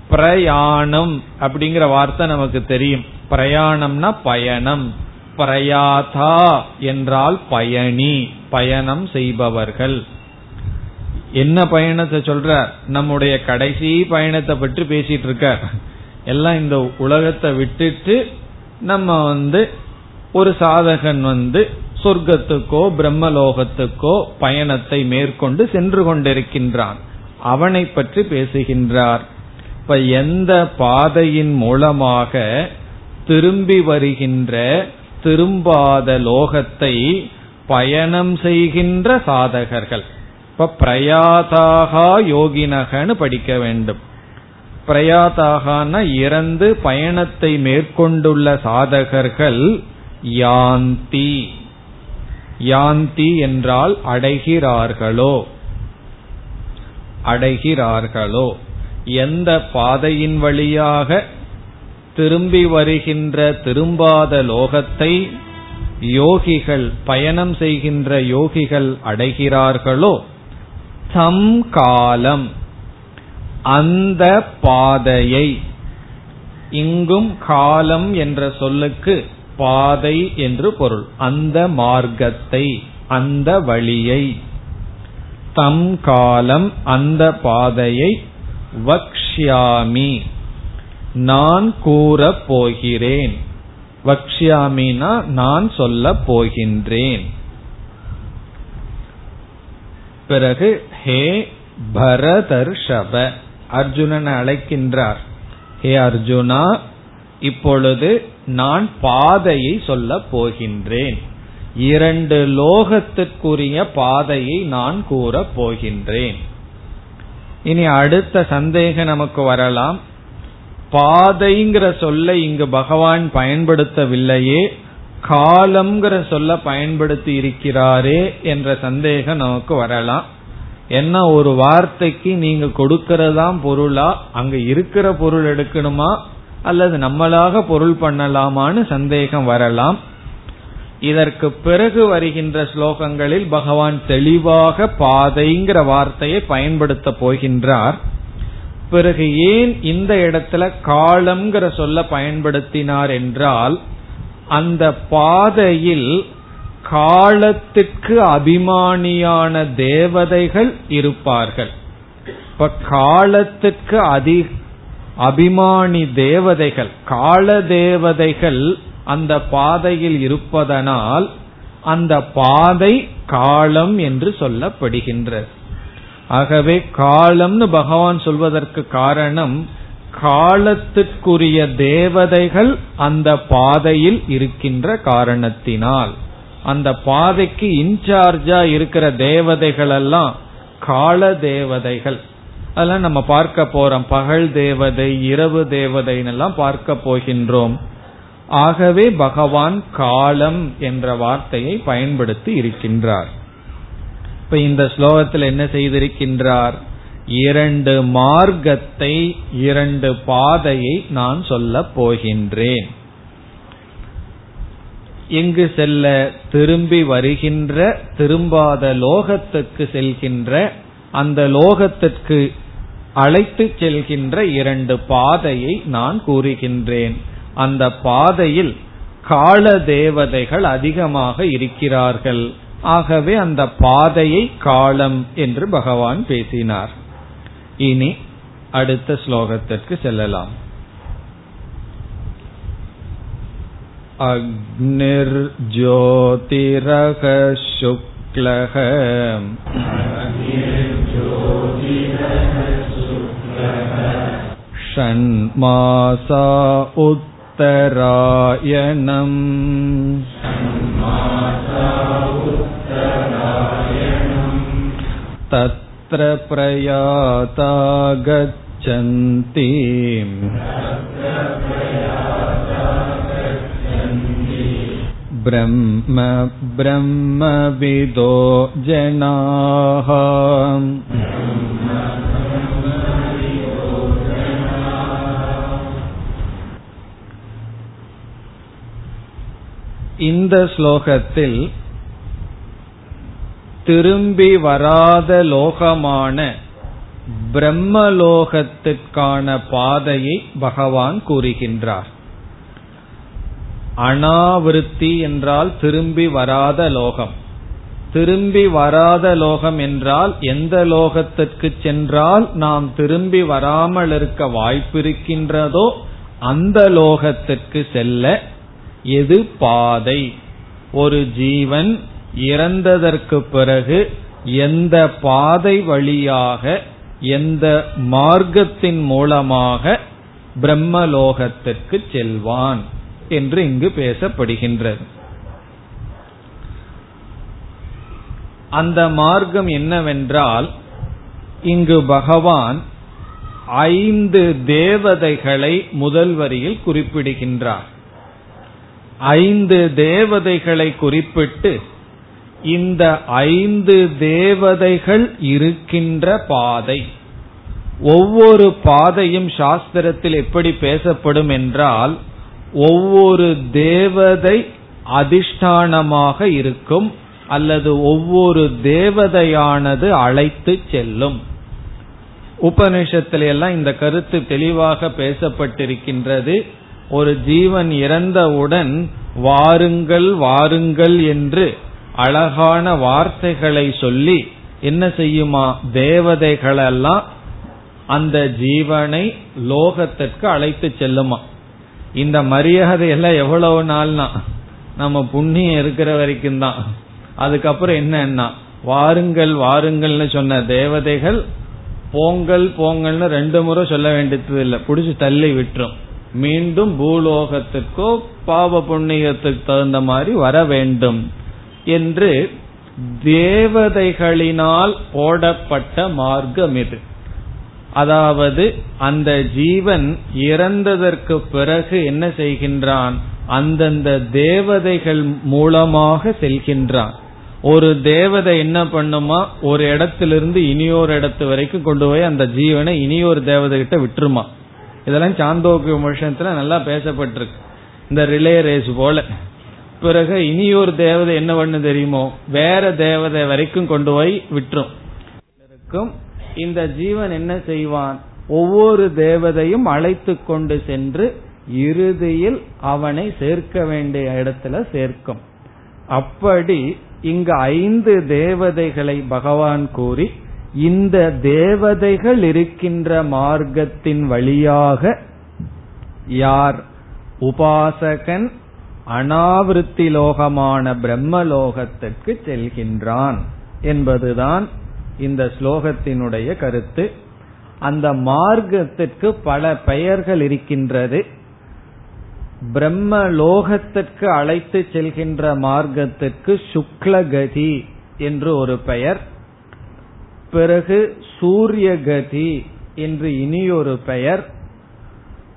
பிரயாணம் அப்படிங்கிற வார்த்தை நமக்கு தெரியும். பிரயாணம்னா பயணம். பிரயாதா என்றால் பயணி பயணம் செய்பவர்கள். என்ன பயணத்தை சொல்ற? நம்முடைய கடைசி பயணத்தை பற்றி பேசிட்டு இருக்க. எல்லாம் இந்த உலகத்தை விட்டுட்டு நம்ம வந்து ஒரு சாதகன் வந்து சொர்க்கத்துக்கோ பிரம்மலோகத்துக்கோ பயணத்தை மேற்கொண்டு சென்று கொண்டிருக்கின்றான். அவனை பற்றி பேசுகின்றார். இப்ப எந்த பாதையின் மூலமாக திரும்பி வருகின்ற திரும்பாத லோகத்தை பயணம் செய்கின்ற சாதகர்கள். இப்ப பிரயாதாகா யோகினகன்னு படிக்க வேண்டும். பிரயாதாகனா இறந்து பயணத்தை மேற்கொண்டுள்ள சாதகர்கள் யாந்தி. யாந்தி என்றால் அடைகிறார்களோ? அடைகிறார்களோ? எந்த பாதையின் வழியாக திரும்பி வருகின்ற திரும்பாத லோகத்தை யோகிகள் பயணம் செய்கின்ற யோகிகள் அடைகிறார்களோ? தம் காலம் அந்த பாதையை இங்கும் காலம் என்ற சொல்லுக்கு பாதை என்று பொருள். அந்த மார்க்கத்தை அந்த வழியை. தம் காலம் அந்த பாதையை வக்ஷாமி நான் கூறப் போகிறேன். வக்ஷாமினா நான் சொல்ல போகின்றேன். பிறகு ஹே பரதர்ஷப அர்ஜுனனை அழைக்கின்றார். ஹே அர்ஜுனா இப்பொழுது நான் பாதையை சொல்ல போகின்றேன். இரண்டு லோகத்திற்குரிய பாதையை நான் கூற போகின்றேன். இனி அடுத்த சந்தேகம் நமக்கு வரலாம். பாதைங்கிற சொல்ல இங்கு பகவான் பயன்படுத்தவில்லையே காலம்ங்கிற சொல்ல பயன்படுத்தி இருக்கிறாரே என்ற சந்தேகம் நமக்கு வரலாம். என்ன ஒரு வார்த்தைக்கு நீங்க கொடுக்கறதாம் பொருளா அங்க இருக்கிற பொருள் எடுக்கணுமா அல்லது நம்மளாக பொருள் பண்ணலாமான்னு சந்தேகம் வரலாம். இதற்கு பிறகு வருகின்ற ஸ்லோகங்களில் பகவான் தெளிவாக பாதைங்கிற வார்த்தையை பயன்படுத்த போகின்றார். பிறகு ஏன் இந்த இடத்துல காலம்ங்கிற சொல்ல பயன்படுத்தினார் என்றால் அந்த பாதையில் காலத்துக்கு அபிமானியான தேவதைகள் இருப்பார்கள். இப்ப காலத்துக்கு அதி அபிமானி தேவதைகள் கால தேவதைகள் அந்த பாதையில் இருப்பதனால் அந்த பாதை காலம் என்று சொல்லப்படுகின்றது. ஆகவே காலம்னு பகவான் சொல்வதற்கு காரணம் காலத்திற்குரிய தேவதைகள் அந்த பாதையில் இருக்கின்ற காரணத்தினால். அந்த பாதைக்கு இன்சார்ஜா இருக்கிற தேவதைகள் எல்லாம் கால தேவதைகள். அதெல்லாம் நம்ம பார்க்க போறோம். பகல் தேவதை இரவு தேவதைன்னெல்லாம் பார்க்க போகின்றோம். ஆகவே பகவான் காலம் என்ற வார்த்தையை பயன்படுத்தி இருக்கின்றார். இப்ப இந்த ஸ்லோகத்தில் என்ன செய்திருக்கின்றார்? இரண்டு மார்க்கத்தை இரண்டு பாதையை நான் சொல்ல போகின்றேன். எங்கு செல்ல திரும்பி வருகின்ற திரும்பாத லோகத்துக்கு செல்கின்ற அந்த லோகத்திற்கு அழைத்து செல்கின்ற இரண்டு பாதையை நான் கூறுகின்றேன். அந்த பாதையில் கால தேவதைகள் அதிகமாக இருக்கிறார்கள். ஆகவே அந்த பாதையை காலம் என்று பகவான் பேசினார் இனி அடுத்த ஸ்லோகத்திற்கு செல்லலாம் अग्निर्ज्योतिरः शुक्लः षण्मासा उत्तरायणम् तत्र प्रयाता गच्छन्ति ब्रह्म ब्रह्मविदो जनाः இந்த ஸ்லோகத்தில் திரும்பி வராத லோகமான பிரம்மலோகத்திற்கான பாதையை பகவான் கூறுகின்றார். அனாவிருத்தி என்றால் திரும்பி வராத லோகம். திரும்பி வராத லோகம் என்றால் எந்த லோகத்திற்கு சென்றால் நாம் திரும்பி வராமல் இருக்க வாய்ப்பிருக்கின்றதோ அந்த லோகத்திற்கு செல்ல எது பாதை? ஒரு ஜீவன் இறந்ததற்கு பிறகு எந்த பாதை வழியாக எந்த மார்க்கத்தின் மூலமாக பிரம்மலோகத்திற்கு செல்வான் என்று இங்கு பேசப்படுகின்றது. அந்த மார்க்கம் என்னவென்றால் இங்கு பகவான் ஐந்து தேவதைகளை முதல் வரியில் குறிப்பிடுகின்றார். ஐந்து தேவதைகளை குறிப்பிட்டு இந்த ஐந்து தேவதைகள் இருக்கின்ற பாதை. ஒவ்வொரு பாதையும் சாஸ்திரத்தில் எப்படி பேசப்படும் என்றால் ஒவ்வொரு தேவதை அதிஷ்டானமாக இருக்கும் அல்லது ஒவ்வொரு தேவதையானது அழைத்து செல்லும். உபனிஷத்துல எல்லாம் இந்த கருத்து தெளிவாக பேசப்பட்டிருக்கின்றது. ஒரு ஜீவன் இறந்தவுடன் வாருங்கள் வாருங்கள் என்று அழகான வார்த்தைகளை சொல்லி என்ன செய்யுமா? தேவதைகளெல்லாம் அந்த ஜீவனை லோகத்திற்கு அழைத்து செல்லுமா? இந்த மரியாதை எல்லாம் எவ்வளவு நாள்னா? நம்ம புண்ணியம் இருக்கிற வரைக்கும் தான். அதுக்கப்புறம் என்னன்னா? வாருங்கள் வாருங்கள்னு சொன்ன தேவதைகள் போங்கல் போங்கல்னு ரெண்டு முறை சொல்ல வேண்டியது இல்லை. பிடிச்சி தள்ளி விட்டுரும். மீண்டும் பூலோகத்துக்கோ பாவ புண்ணியத்துக்கு தகுந்த மாதிரி வர வேண்டும் என்று தேவதைகளினால் போடப்பட்ட மார்க்கம் இது. அதாவது அந்த ஜீவன் இறந்ததற்கு பிறகு என்ன செய்கின்றான்? அந்தந்த தேவதைகள் மூலமாக செல்கின்றான். ஒரு தேவதை என்ன பண்ணுமா? ஒரு இடத்திலிருந்து இனியொரு இடத்து வரைக்கும் கொண்டு போய் அந்த ஜீவனை இனியொரு தேவதை கிட்ட விட்டுருமா? இதெல்லாம் சாந்தோக்கிய விஷயத்துல நல்லா பேசப்பட்டிருக்கு. இந்த ரிலே ரேஸ் போல. பிறகு இனியொரு தேவதை என்ன பண்ணு தெரியுமோ? வேற தேவதை வரைக்கும் கொண்டு போய் விட்டுரும். இருக்கும் இந்த ஜீவன் என்ன செய்வான்? ஒவ்வொரு தேவதையும் அழைத்து கொண்டு சென்று இறுதியில் அவனை சேர்க்க வேண்டிய இடத்துல சேர்க்கும். அப்படி இங்கு ஐந்து தேவதைகளை பகவான் கூறி இந்த தேவதைகள் இருக்கின்ற மார்க்கத்தின் வழியாக யார்? உபாசகன் அனாவிருத்தி லோகமான பிரம்மலோகத்திற்கு செல்கின்றான் என்பதுதான் இந்த ஸ்லோகத்தினுடைய கருத்து. அந்த மார்க்கத்திற்கு பல பெயர்கள் இருக்கின்றது. பிரம்ம லோகத்திற்கு அழைத்து செல்கின்ற மார்க்கத்திற்கு சுக்லகதி என்று ஒரு பெயர். பிறகு சூரியகதி என்று இனியொரு பெயர்.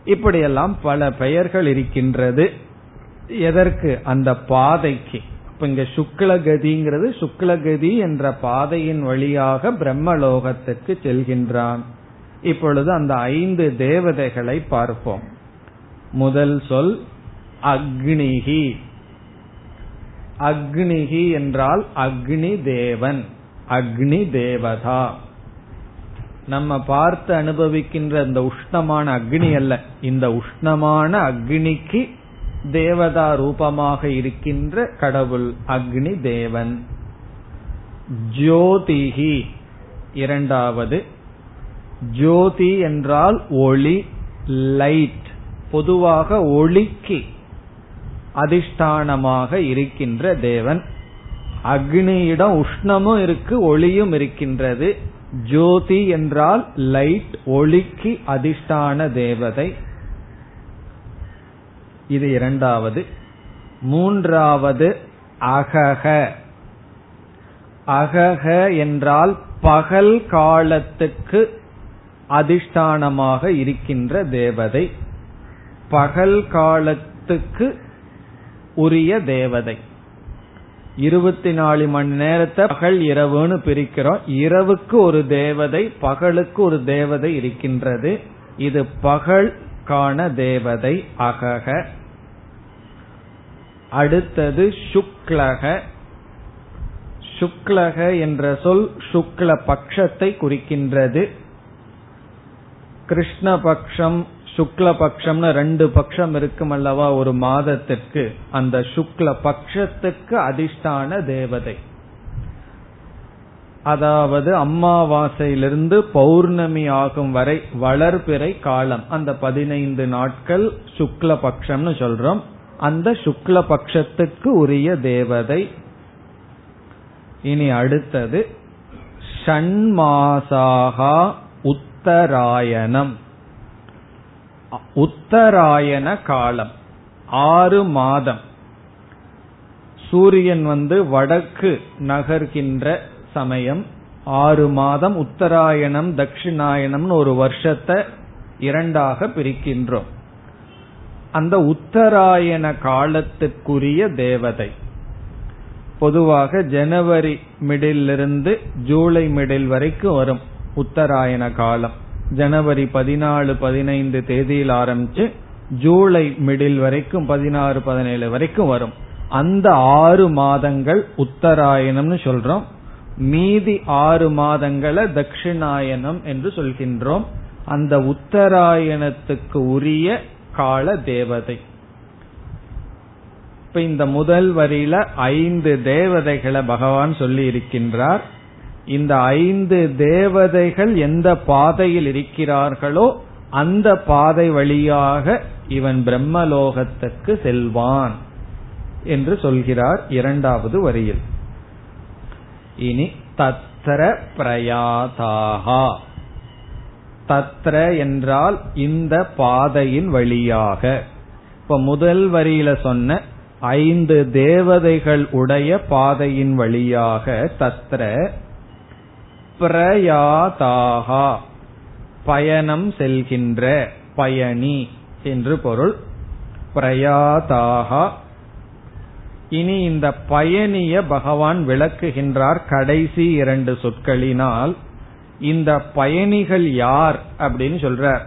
இப்படியெல்லாம் பல பெயர்கள் இருக்கின்றது. எதற்கு? அந்த பாதைக்கு. இப்ப இங்க சுக்லகதிங்கிறது சுக்லகதி என்ற பாதையின் வழியாக பிரம்மலோகத்திற்கு செல்கின்றான். இப்பொழுது அந்த ஐந்து தேவதைகளை பார்ப்போம். முதல் சொல் அக்னிகி அக்னிகி என்றால் அக்னி தேவன் அக்னி தேவதா. நம்ம பார்த்து அனுபவிக்கின்ற இந்த உஷ்ணமான அக்னி அல்ல. இந்த உஷ்ணமான அக்னிக்கு தேவதா ரூபமாக இருக்கின்ற கடவுள் அக்னி தேவன். ஜோதிகி இரண்டாவது ஜோதி என்றால் ஒளி லைட் பொதுவாக ஒளிக்கு அதிஷ்டானமாக இருக்கின்ற தேவன். அக்னியிடம் உஷ்ணமும் இருக்கு ஒளியும் இருக்கின்றது. ஜோதி என்றால் லைட் ஒளிக்கு அதிஷ்டான தேவதை. இது இரண்டாவது. மூன்றாவது அகக. அகக என்றால் பகல் காலத்துக்கு அதிஷ்டானமாக இருக்கின்ற தேவதை. பகல் காலத்துக்கு உரிய தேவதை. இருபத்தி நாலு மணி நேரத்தை பகல் இரவுன்னு பிரிக்கிறோம். இரவுக்கு ஒரு தேவதை பகலுக்கு ஒரு தேவதை இருக்கின்றது. இது பகல் காண தேவதை அகக. அடுத்தது சுக்லக. சுக்லக என்ற சொல் சுக்ல பட்சத்தை குறிக்கின்றது. கிருஷ்ணபக்ஷம் சுக்ல பட்சம்னு ரெண்டு பட்சம் இருக்கும் அல்லவா ஒரு மாதத்திற்கு. அந்த சுக்ல பட்சத்துக்கு அதிஷ்டான தேவதை. அதாவது அம்மாவாசையிலிருந்து பௌர்ணமி ஆகும் வரை வளர்பிறை காலம். அந்த பதினைந்து நாட்கள் சுக்ல பட்சம்னு சொல்றோம். அந்த சுக்ல பட்சத்துக்கு உரிய தேவதை. இனி அடுத்தது ஷண்மாசாகா உத்தராயணம். உத்தராயண காலம் ஆறு மாதம். சூரியன் வந்து வடக்கு நகர்கின்ற சமயம் ஆறு மாதம் உத்தராயணம் தட்சிணாயணம்னு ஒரு வருஷத்தை இரண்டாக பிரிக்கின்றோம். அந்த உத்தராயண காலத்துக்குரிய தேவதை. பொதுவாக ஜனவரி மிடிலிருந்து ஜூலை மிடில் வரைக்கும் வரும் உத்தராயண காலம். ஜனவரி பதினாலு பதினைந்து தேதியில் ஆரம்பிச்சு ஜூலை மிடில் வரைக்கும் பதினாறு பதினேழு வரைக்கும் வரும். அந்த ஆறு மாதங்கள் உத்தராயணம்னு சொல்றோம். மீதி ஆறு மாதங்களை தட்சிணாயனம் என்று சொல்கின்றோம். அந்த உத்தராயணத்துக்கு உரிய கால தேவதை. இப்ப இந்த முதல் வரியில ஐந்து தேவதைகளை பகவான் சொல்லி இருக்கின்றார் இந்த ஐந்து தேவதைகள் எந்த பாதையில் இருக்கிறார்களோ அந்த பாதை வழியாக இவன் பிரம்மலோகத்துக்கு செல்வான் என்று சொல்கிறார் இரண்டாவது வரியில். இனி தத்ர பிரயாதாகா தத்ர என்றால் இந்த பாதையின் வழியாக. இப்ப முதல் வரியில சொன்ன ஐந்து தேவதைகள் உடைய பாதையின் வழியாக தத்ர பிரயாதாகா. பயணம் செல்கின்ற பயணி என்று பொருள். பிரயாதாகா. இனி இந்த பயணிய பகவான் விளக்குகின்றார் கடைசி இரண்டு சொற்களினால். இந்த பயணிகள் யார் அப்படின்னு சொல்றார்.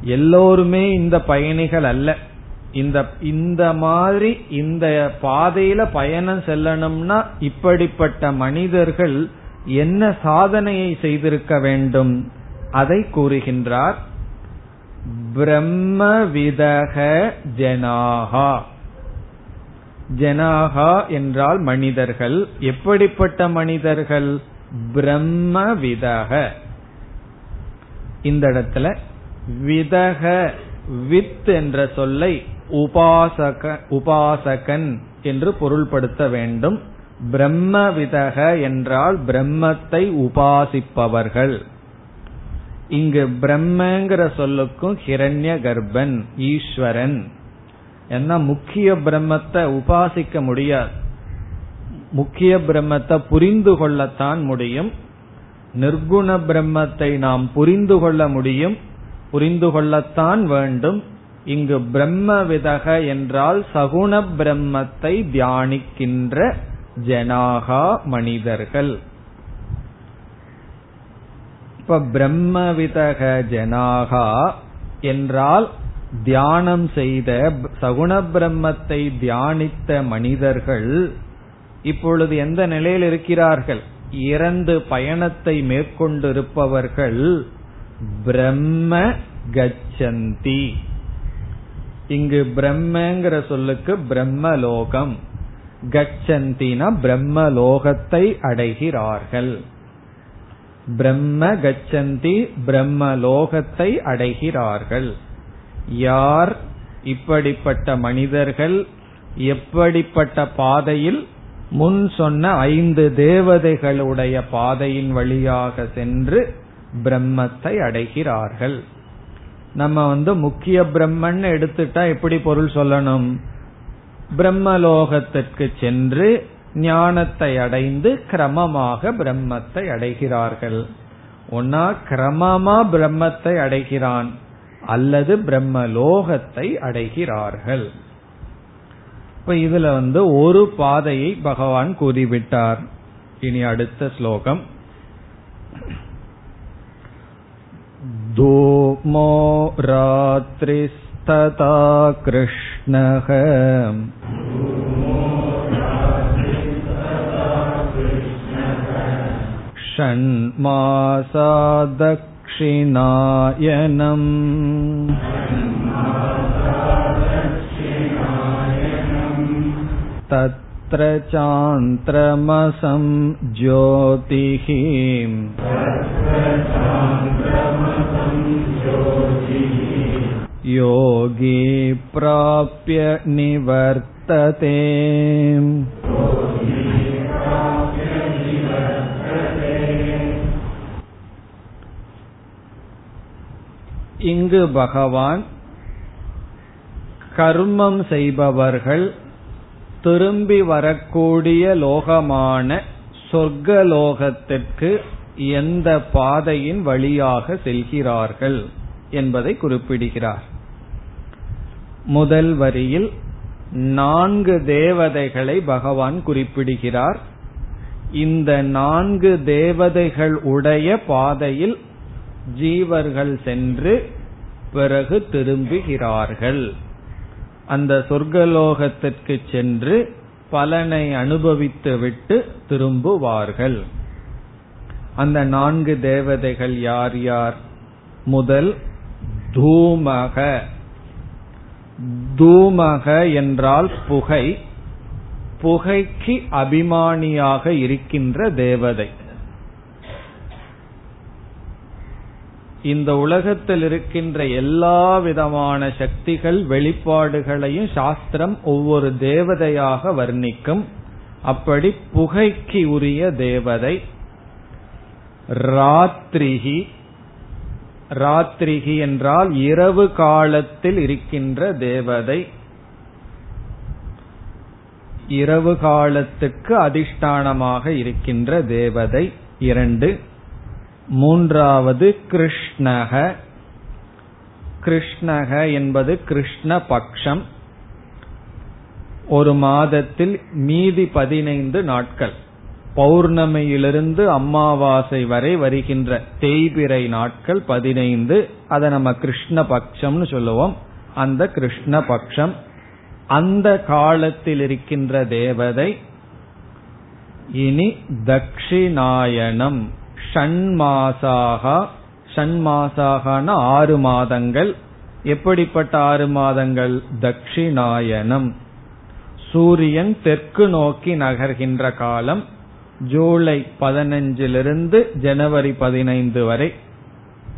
எல்லோருமே இந்த பயணிகள் அல்ல. இந்த இந்த மாதிரி இந்த பாதையில பயணம் செல்லணும்னா இப்படிப்பட்ட மனிதர்கள் என்ன சாதனையை செய்திருக்க வேண்டும்? அதை கூறுகின்றார் பிரம்மவிதக ஜனாகா ஜனாகா என்றால் மனிதர்கள். எப்படிப்பட்ட மனிதர்கள்? பிரம்மவிதக இந்த இடத்துல விதக வித் என்ற சொல்லை உபாசக உபாசகன் என்று பொருள்படுத்த வேண்டும். பிரம்ம விதக என்றால் பிரம்மத்தை உபாசிப்பவர்கள். இங்கு பிரம்மங்கிற சொல்லுக்கும் ஹிரண்ய கர்ப்பன் ஈஸ்வரன். என்ன முக்கிய பிரம்மத்தை உபாசிக்க முடியாது. முக்கிய பிரம்மத்தை புரிந்து கொள்ளத்தான் முடியும். நிர்குண பிரம்மத்தை நாம் புரிந்து கொள்ள முடியும். புரிந்து கொள்ளத்தான் வேண்டும். இங்கு பிரம்ம விதக என்றால் சகுண பிரம்மத்தை தியானிக்கின்ற ஜனாகா மனிதர்கள். இப்ப பிரம்மவிதக ஜனாகா என்றால் தியானம் செய்த சகுண பிரம்மத்தை தியானித்த மனிதர்கள் இப்பொழுது எந்த நிலையில் இருக்கிறார்கள்? இறந்து பயணத்தை மேற்கொண்டிருப்பவர்கள் பிரம்ம கச்சந்தி. இங்கு பிரம்மங்கிற சொல்லுக்கு பிரம்மலோகம். கச்சந்தினா பிரம்மலோகத்தை அடைகிறார்கள். பிரம்ம கச்சந்தி பிரம்ம லோகத்தை அடைகிறார்கள். யார் இப்படிப்பட்ட மனிதர்கள் எப்படிப்பட்ட பாதையில் முன் சொன்ன ஐந்து தேவதைகளுடைய பாதையின் வழியாக சென்று பிரம்மத்தை அடைகிறார்கள். நம்ம வந்து முக்கிய பிரம்மன் எடுத்துட்டா எப்படி பொருள் சொல்லணும்? பிரம்மலோகத்திற்கு சென்று ஞானத்தை அடைந்து கிரமமாக பிரம்மத்தை அடைகிறார்கள். ஒன்னா கிரமமா பிரம்மத்தை அடைகிறான் அல்லது பிரம்மலோகத்தை அடைகிறார்கள். இப்ப இதுல வந்து ஒரு பாதையை பகவான் கூறிவிட்டார். இனி அடுத்த ஸ்லோகம். धूमो रात्रिस्तथा कृष्णः षण्मासा दक्षिणायनम् तत्र चान्त्रमसं ज्योतिः योगी प्राप्य निवर्तते இங்கு பகவான் கர்மம் செய்பவர்கள் திரும்பி வரக்கூடிய லோகமான சொர்க்கலோகத்திற்கு எந்த பாதையின் வழியாக செல்கிறார்கள் என்பதை குறிப்பிடுகிறார் முதல் வரியில் நான்கு தேவதைகளை பகவான் குறிப்பிடுகிறார். இந்த நான்கு தேவதைகள் உடைய பாதையில் ஜீவர்கள் சென்று பிறகு திரும்புகிறார்கள். அந்த சொர்க்கலோகத்திற்கு சென்று பலனை அனுபவித்துவிட்டு திரும்புவார்கள். அந்த நான்கு தேவதைகள் யார் யார்? முதல் தூமக. தூமக என்றால் புகை. புகைக்கு அபிமானியாக இருக்கின்ற தேவதை. இந்த உலகத்தில் இருக்கின்ற எல்லா விதமான சக்திகள் வெளிப்பாடுகளையும் சாஸ்திரம் ஒவ்வொரு தேவதையாக வர்ணிக்கும். அப்படி புகைக்கு உரிய தேவதை ராத்திரிகி ராத்திரிகி என்றால் இரவு காலத்தில் இருக்கின்ற தேவதை. இரவு காலத்துக்கு அதிஷ்டானமாக இருக்கின்ற தேவதை இரண்டு. மூன்றாவது கிருஷ்ணக. கிருஷ்ணக என்பது கிருஷ்ண பக்ஷம். ஒரு மாதத்தில் மீதி பதினைந்து நாட்கள். பௌர்ணமியிலிருந்து அமாவாசை வரை வருகின்ற தேய்பிரை நாட்கள் பதினைந்து. அதை நம்ம கிருஷ்ண பட்சம்னு சொல்லுவோம். அந்த கிருஷ்ண பட்சம் அந்த காலத்தில் இருக்கின்ற தேவதை இனி தக்ஷிணாயனம் ஷண்மாசாகா. ஷண்மாசாகான ஆறு மாதங்கள். எப்படிப்பட்ட ஆறு மாதங்கள்? தக்ஷிணாயனம் சூரியன் தெற்கு நோக்கி நகர்கின்ற காலம். ஜூலை பதினஞ்சிலிருந்து ஜனவரி பதினைந்து வரை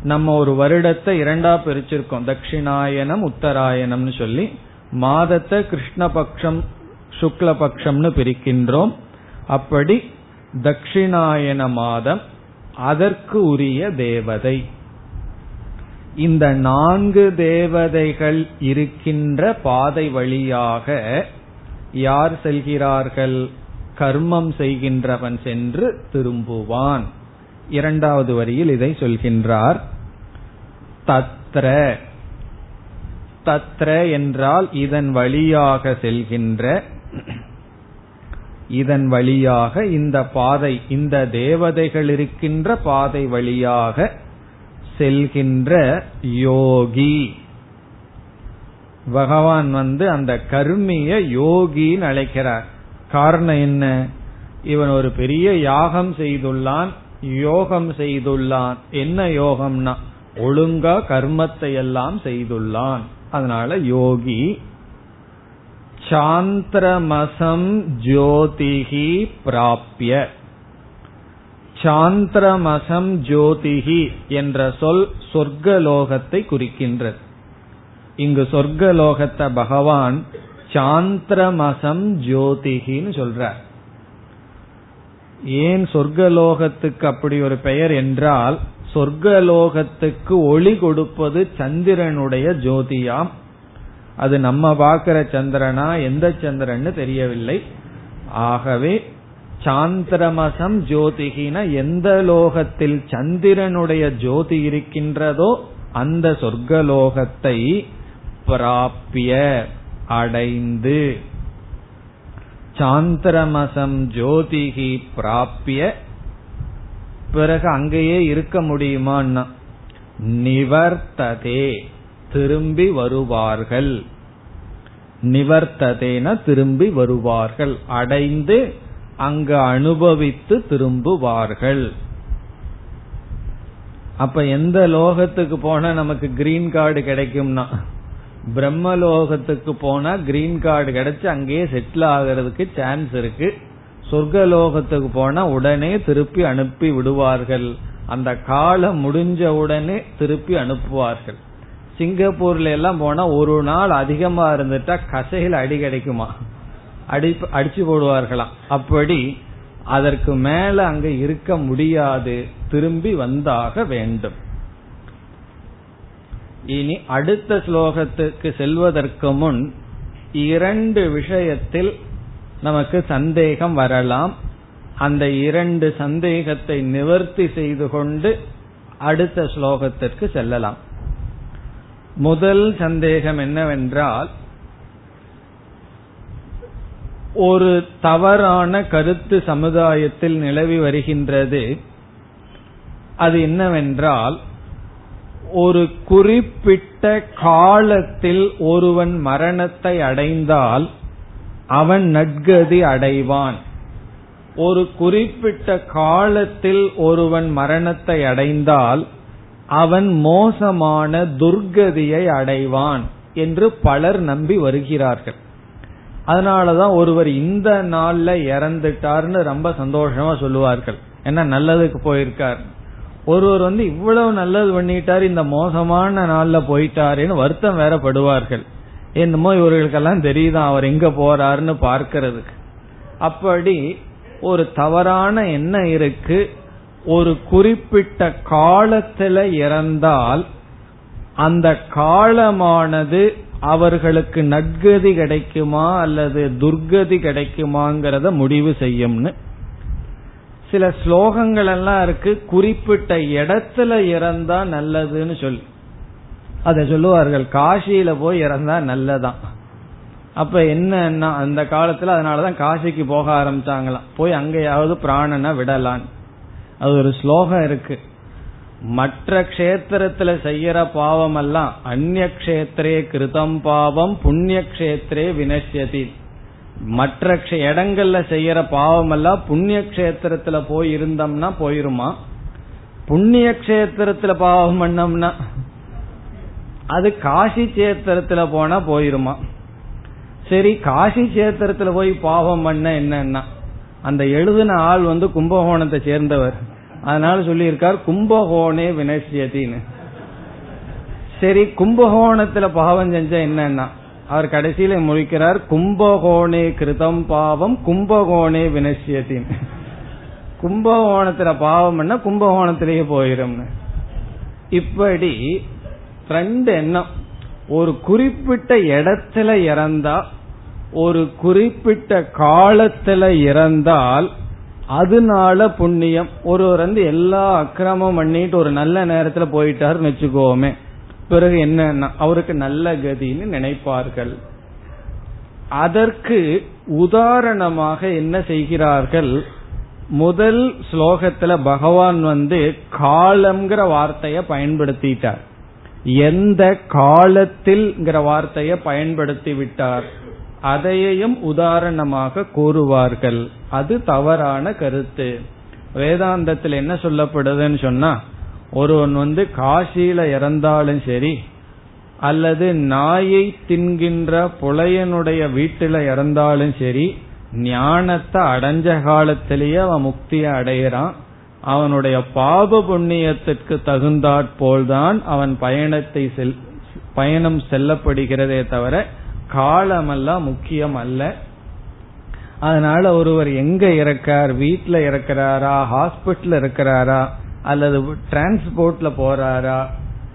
நம்ம ஒரு வருடத்தை இரண்டா பிரிச்சிருக்கோம். தட்சிணாயனம் உத்தராயணம்னு சொல்லி மாதத்தை கிருஷ்ணபக்ஷம் சுக்லபக்ஷம்னு பிரிக்கின்றோம். அப்படி தட்சிணாயன மாதம் அதற்கு உரிய தேவதை. இந்த நான்கு தேவதைகள் இருக்கின்ற பாதை வழியாக யார் செல்கிறார்கள்? கர்மம் செய்கின்றவன் சென்று திரும்புவான். இரண்டாவது வரியில் இதை சொல்கின்றார். தத்ர. தத்ர என்றால் இதன் வழியாக செல்கின்ற. இதன் வழியாக இந்த பாதை இந்த தேவதைகள் இருக்கின்ற பாதை வழியாக செல்கின்ற யோகி. பகவான் வந்து அந்த கர்மிய யோகின்னு அழைக்கிறார். காரணம் என்ன? இவன் ஒரு பெரிய யாகம் செய்துள்ளான் யோகம் செய்துள்ளான். என்ன யோகம்னா ஒழுங்கா கர்மத்தை எல்லாம் செய்துள்ளான். அதனால யோகி சாந்திரமசம் ஜோதிகி பிராப்ய. சாந்திரமசம் ஜோதிகி என்ற சொல் சொர்க்கலோகத்தை குறிக்கின்றது. இங்கு சொர்க்கலோகத்தை பகவான் சாந்திரமசம் ஜோதிகின்னு சொல்றார் ஏன் சொர்க்கலோகத்துக்கு அப்படி ஒரு பெயர் என்றால் சொர்க்கலோகத்துக்கு ஒளி கொடுப்பது சந்திரனுடைய ஜோதியாம். அது நம்ம பார்க்கிற சந்திரனா எந்த சந்திரன்னு தெரியவில்லை. ஆகவே சாந்திரமசம் ஜோதிகின எந்த லோகத்தில் சந்திரனுடைய ஜோதி இருக்கின்றதோ அந்த சொர்க்கலோகத்தை பிராப்பிய அடைந்து. சாந்திரமசம் ஜோதிகி பிராப்பிய பிறகு அங்கேயே இருக்க முடியுமான்னா? நிவர்த்ததே. திரும்பி வருவார்கள். நிவர்த்ததேன திரும்பி வருவார்கள். அடைந்து அங்கு அனுபவித்து திரும்புவார்கள். அப்ப எந்த லோகத்துக்கு போனா நமக்கு கிரீன் கார்டு கிடைக்கும்னா? பிரம்மலோகத்துக்கு போனா கிரீன் கார்டு கிடைச்சு அங்கேயே செட்டில் ஆகிறதுக்கு சான்ஸ் இருக்கு. சொர்க்கலோகத்துக்கு போனா உடனே திருப்பி அனுப்பி விடுவார்கள். அந்த காலம் முடிஞ்ச உடனே திருப்பி அனுப்புவார்கள். சிங்கப்பூர்ல எல்லாம் போனா ஒரு நாள் அதிகமா இருந்துட்டா கசையில் அடி கிடைக்குமா? அடி அடிச்சு போடுவார்களாம். அப்படி அதற்கு மேல அங்க இருக்க முடியாது. திரும்பி வந்தாக வேண்டும். இனி அடுத்த ஸ்லோகத்துக்கு செல்வதற்கு முன் இரண்டு விஷயத்தில் நமக்கு சந்தேகம் வரலாம். அந்த இரண்டு சந்தேகத்தை நிவர்த்தி செய்து கொண்டு அடுத்த ஸ்லோகத்திற்கு செல்லலாம். முதல் சந்தேகம் என்னவென்றால் ஒரு தவறான கருத்து சமுதாயத்தில் நிலவி வருகின்றது. அது என்னவென்றால் ஒரு குறிப்பிட்ட காலத்தில் ஒருவன் மரணத்தை அடைந்தால் அவன் நட்கதி அடைவான். ஒரு குறிப்பிட்ட காலத்தில் ஒருவன் மரணத்தை அடைந்தால் அவன் மோசமான துர்கதியை அடைவான் என்று பலர் நம்பி வருகிறார்கள். அதனாலதான் ஒருவர் இந்த நாள்ல இறந்துட்டார்னு ரொம்ப சந்தோஷமா சொல்லுவார்கள். என்ன நல்லதுக்கு போயிருக்கார். ஒருவர் வந்து இவ்வளவு நல்லது பண்ணிட்டாரு இந்த மோசமான நாள்ல போயிட்டாருன்னு வருத்தம் வேற படுவார்கள். என்னமோ இவர்களுக்கெல்லாம் தெரியுதான் அவர் எங்க போறாருன்னு பார்க்கறதுக்கு. அப்படி ஒரு தவறான எண்ணம் இருக்கு. ஒரு குறிப்பிட்ட காலத்துல இறந்தால் அந்த காலமானது அவர்களுக்கு நற்கதி கிடைக்குமா அல்லது துர்கதி கிடைக்குமாங்கிறத முடிவு செய்யும்னு சில ஸ்லோகங்கள் எல்லாம் இருக்கு குறிப்பிட்ட இடத்துல இறந்தா நல்லதுன்னு சொல்லி. அத சொல்லுவார்கள் காசியில போய் இறந்தா நல்லதான். அப்ப என்ன அந்த காலத்துல அதனாலதான் காசிக்கு போக ஆரம்பிச்சாங்களாம். போய் அங்கேயாவது பிராணனை விடலான் அது ஒரு ஸ்லோகம் இருக்கு. மற்ற கஷேத்திரத்துல செய்யற பாவம் எல்லாம் அந்நிய கஷேத்திரே கிருதம் பாவம் புண்ணிய கஷேத்திரே வினஷ்யதி மற்ற இடங்கள்ல செய்யற பாவம் எல்லாம் புண்ணிய கஷேத்திரத்துல போய் இருந்தோம்னா போயிருமா? புண்ணிய கஷேத்திரத்துல பாவம் பண்ணோம்னா? அது காசி சேத்திரத்துல போனா போயிருமா? சரி காசி சேத்திரத்துல போய் பாவம் பண்ண என்னன்னா அந்த எழுதின ஆள் வந்து கும்பகோணத்தை சேர்ந்தவர். அதனால சொல்லியிருக்கார் கும்பகோணே வினசியத்தின்னு சரி கும்பகோணத்துல பாவம் செஞ்ச என்னன்னா அவர் கடைசியில முடிக்கிறார் கும்பகோணே கிருதம் பாவம் கும்பகோணே வினசியத்தின் கும்பகோணத்துல பாவம் கும்பகோணத்திலேயே போயிரும். இப்படி ரெண்டு எண்ணம். ஒரு குறிப்பிட்ட இடத்துல இறந்தா ஒரு குறிப்பிட்ட காலத்துல இறந்தால் அதனால புண்ணியம். ஒருவர் வந்து எல்லா அக்கிரமம் பண்ணிட்டு ஒரு நல்ல நேரத்துல போயிட்டாருன்னு வச்சுக்கோமே. பிறகு என்ன? அவருக்கு நல்ல கதின்னு நினைப்பார்கள். அதற்கு உதாரணமாக என்ன செய்கிறார்கள்? முதல் ஸ்லோகத்துல பகவான் வந்து காலம்ங்கிற வார்த்தைய பயன்படுத்திட்டார். எந்த காலத்தில்ங்கிற வார்த்தைய பயன்படுத்தி விட்டார். அதையும் உதாரணமாக கூறுவார்கள். அது தவறான கருத்து. வேதாந்தத்தில் என்ன சொல்லப்படுதுன்னு சொன்னா ஒருவன் வந்து காசியில இறந்தாலும் சரி அல்லது நாயை தின்கின்ற புலையனுடைய வீட்டில இறந்தாலும் சரி ஞானத்தை அடைஞ்ச காலத்திலேயே அவன் முக்திய அடையிறான் அவனுடைய பாப புண்ணியத்திற்கு தகுந்தாற்போல்தான் அவன் பயணத்தை செல் பயணம் செல்லப்படுகிறதே தவிர காலமெல்லாம் முக்கியம் அல்ல. அதனால ஒருவர் எங்க இறக்கார் வீட்டில் இறக்கிறாரா ஹாஸ்பிட்டல் இருக்கிறாரா அல்லது டிரான்ஸ்போர்ட்ல போறாரா?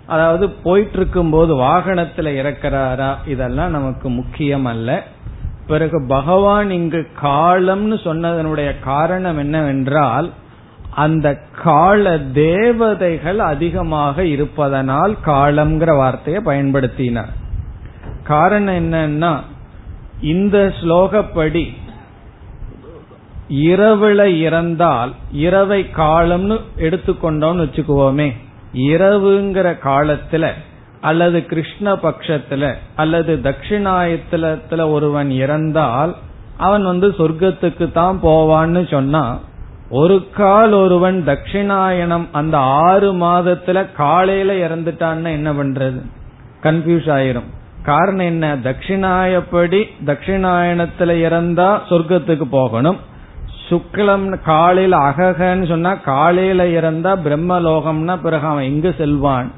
அதாவது போயிட்டு இருக்கும் போது வாகனத்துல இறக்கிறாரா? இதெல்லாம் நமக்கு முக்கியம் அல்ல பிறகு பகவான் இங்கு காலம்னு சொன்னதனுடைய காரணம் என்னவென்றால் அந்த கால தேவதைகள் அதிகமாக இருப்பதனால் காலம்ங்கிற வார்த்தையை பயன்படுத்தினார். காரணம் என்னன்னா இந்த ஸ்லோகப்படி இரவுல இறந்தால் இரவை காலம்னு எடுத்துக்கொண்டோம்னு வச்சுக்குவோமே. இரவுங்கிற காலத்துல அல்லது கிருஷ்ண பட்சத்துல அல்லது தட்சிணாயத்துல ஒருவன் இறந்தால் அவன் வந்து சொர்க்கத்துக்கு தான் போவான்னு சொன்னா ஒரு கால் ஒருவன் தட்சிணாயனம் அந்த ஆறு மாதத்துல காலையில இறந்துட்டான்னு என்ன பண்றது? கன்ஃபியூஸ் ஆயிரும். காரணம் என்ன? தட்சிணாயப்படி தட்சிணாயனத்துல இறந்தா சொர்க்கத்துக்கு போகணும். சுக்லம் காலையில அககன்னு சொன்னா காலையில இறந்தா பிரம்மலோகம்னா பிறகு அவன் எங்கு செல்வான்?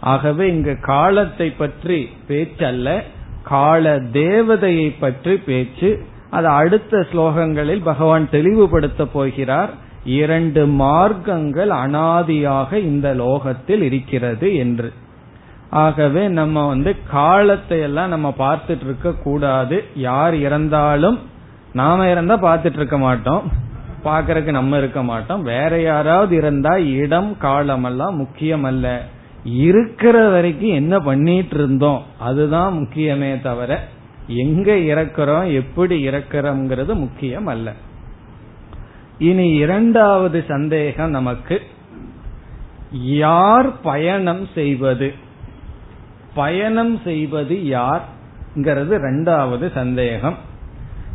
ஆகவே இங்கு காலத்தை பற்றி பேச்சல்ல கால தேவதையை பற்றி பேச்சு. அது அடுத்த ஸ்லோகங்களில் பகவான் தெளிவுபடுத்த போகிறார். இரண்டு மார்க்கங்கள் அனாதியாக இந்த லோகத்தில் இருக்கிறது என்று. ஆகவே நம்ம வந்து காலத்தை எல்லாம் நம்ம பார்த்துட்டு இருக்க கூடாது. யார் இறந்தாலும் நாம இருந்தா பாத்துட்டு இருக்க மாட்டோம். பாக்குறதுக்கு நம்ம இருக்க மாட்டோம். வேற யாராவது இருந்தா இடம் காலம் எல்லாம் முக்கியம் அல்ல. இருக்கிற வரைக்கும் என்ன பண்ணிட்டு இருந்தோம்? அதுதான் முக்கியமே தவிர எங்க இறக்குறோம் எப்படி இறக்குறோங்கிறது முக்கியம் அல்ல. இனி இரண்டாவது சந்தேகம் நமக்கு யார் பயணம் செய்வது? பயணம் செய்வது யார்ங்கிறது ரெண்டாவது சந்தேகம்.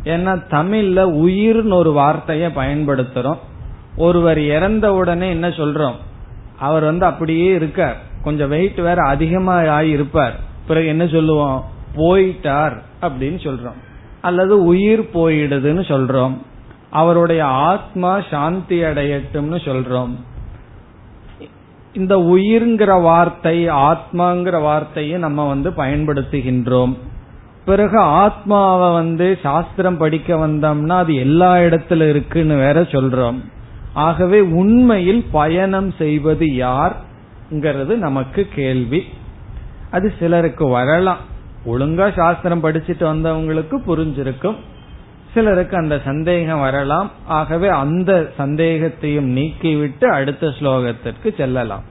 ஏன்னா தமிழ்ல உயிர்னு ஒரு வார்த்தைய பயன்படுத்துறோம். ஒருவர் இறந்த உடனே என்ன சொல்றோம்? அவர் வந்து அப்படியே இருக்கார். கொஞ்சம் வெயிட் வேற அதிகமா ஆகி இருப்பார். பிறகு என்ன சொல்லுவோம்? போயிட்டார் அப்படின்னு சொல்றோம். அல்லது உயிர் போயிடுதுன்னு சொல்றோம். அவருடைய ஆத்மா சாந்தி அடையட்டும்னு சொல்றோம். இந்த உயிர்ங்கிற வார்த்தை ஆத்மாங்கிற வார்த்தையை நம்ம வந்து பயன்படுத்துகின்றோம். பிறகு ஆத்மாவை வந்து சாஸ்திரம் படிக்க வந்தோம்னா அது எல்லா இடத்துல இருக்குன்னு வேற சொல்றோம். ஆகவே உண்மையில் பயணம் செய்வது யார்ங்கிறது நமக்கு கேள்வி. அது சிலருக்கு வரலாம். ஒழுங்கா சாஸ்திரம் படிச்சுட்டு வந்தவங்களுக்கு புரிஞ்சிருக்கும். சிலருக்கு அந்த சந்தேகம் வரலாம். ஆகவே அந்த சந்தேகத்தையும் நீக்கிவிட்டு அடுத்த ஸ்லோகத்திற்கு செல்லலாம்.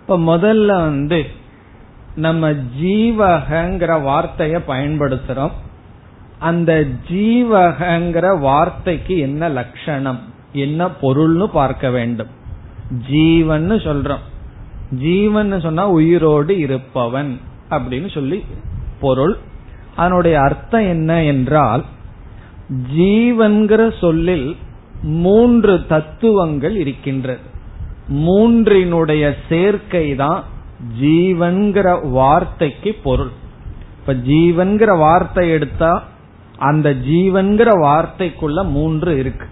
இப்ப முதல்ல வந்து நம்ம ஜீவகங்கிற வார்த்தைய பயன்படுத்துறோம். அந்த ஜீவகங்கிற வார்த்தைக்கு என்ன லட்சணம்? என்ன பொருள்னு பார்க்க வேண்டும். ஜீவன் சொல்றோம். ஜீவன் சொன்னா உயிரோடு இருப்பவன் அப்படின்னு சொல்லி பொருள். அதனுடைய அர்த்தம் என்ன என்றால் ஜீவன்கிற சொல்லில் மூன்று தத்துவங்கள் இருக்கின்றது. மூன்றினுடைய சேர்க்கை தான் ஜீவன்கிற வார்த்தைக்கு பொருள். இப்ப ஜீவன்கிற வார்த்தை எடுத்தா அந்த ஜீவன்கிற வார்த்தைக்குள்ள மூன்று இருக்கு.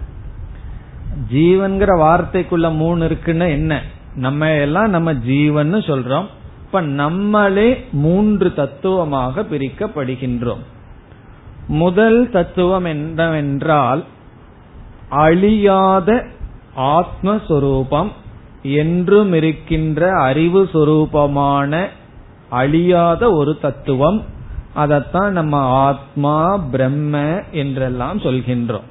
ஜீவன்கிற வார்த்தைக்குள்ள மூணு இருக்குன்னு என்ன? நம்ம எல்லாம் நம்ம ஜீவன் சொல்றோம். இப்ப நம்மளே மூன்று தத்துவமாக பிரிக்கப்படுகின்றோம். முதல் தத்துவம் என்னவென்றால் அழியாத ஆத்மஸ்வரூபம் என்றும் இருக்கின்ற அறிவு சொரூபமான அழியாத ஒரு தத்துவம். அதத்தான் நம்ம ஆத்மா பிரம்ம என்றெல்லாம் சொல்கின்றோம்.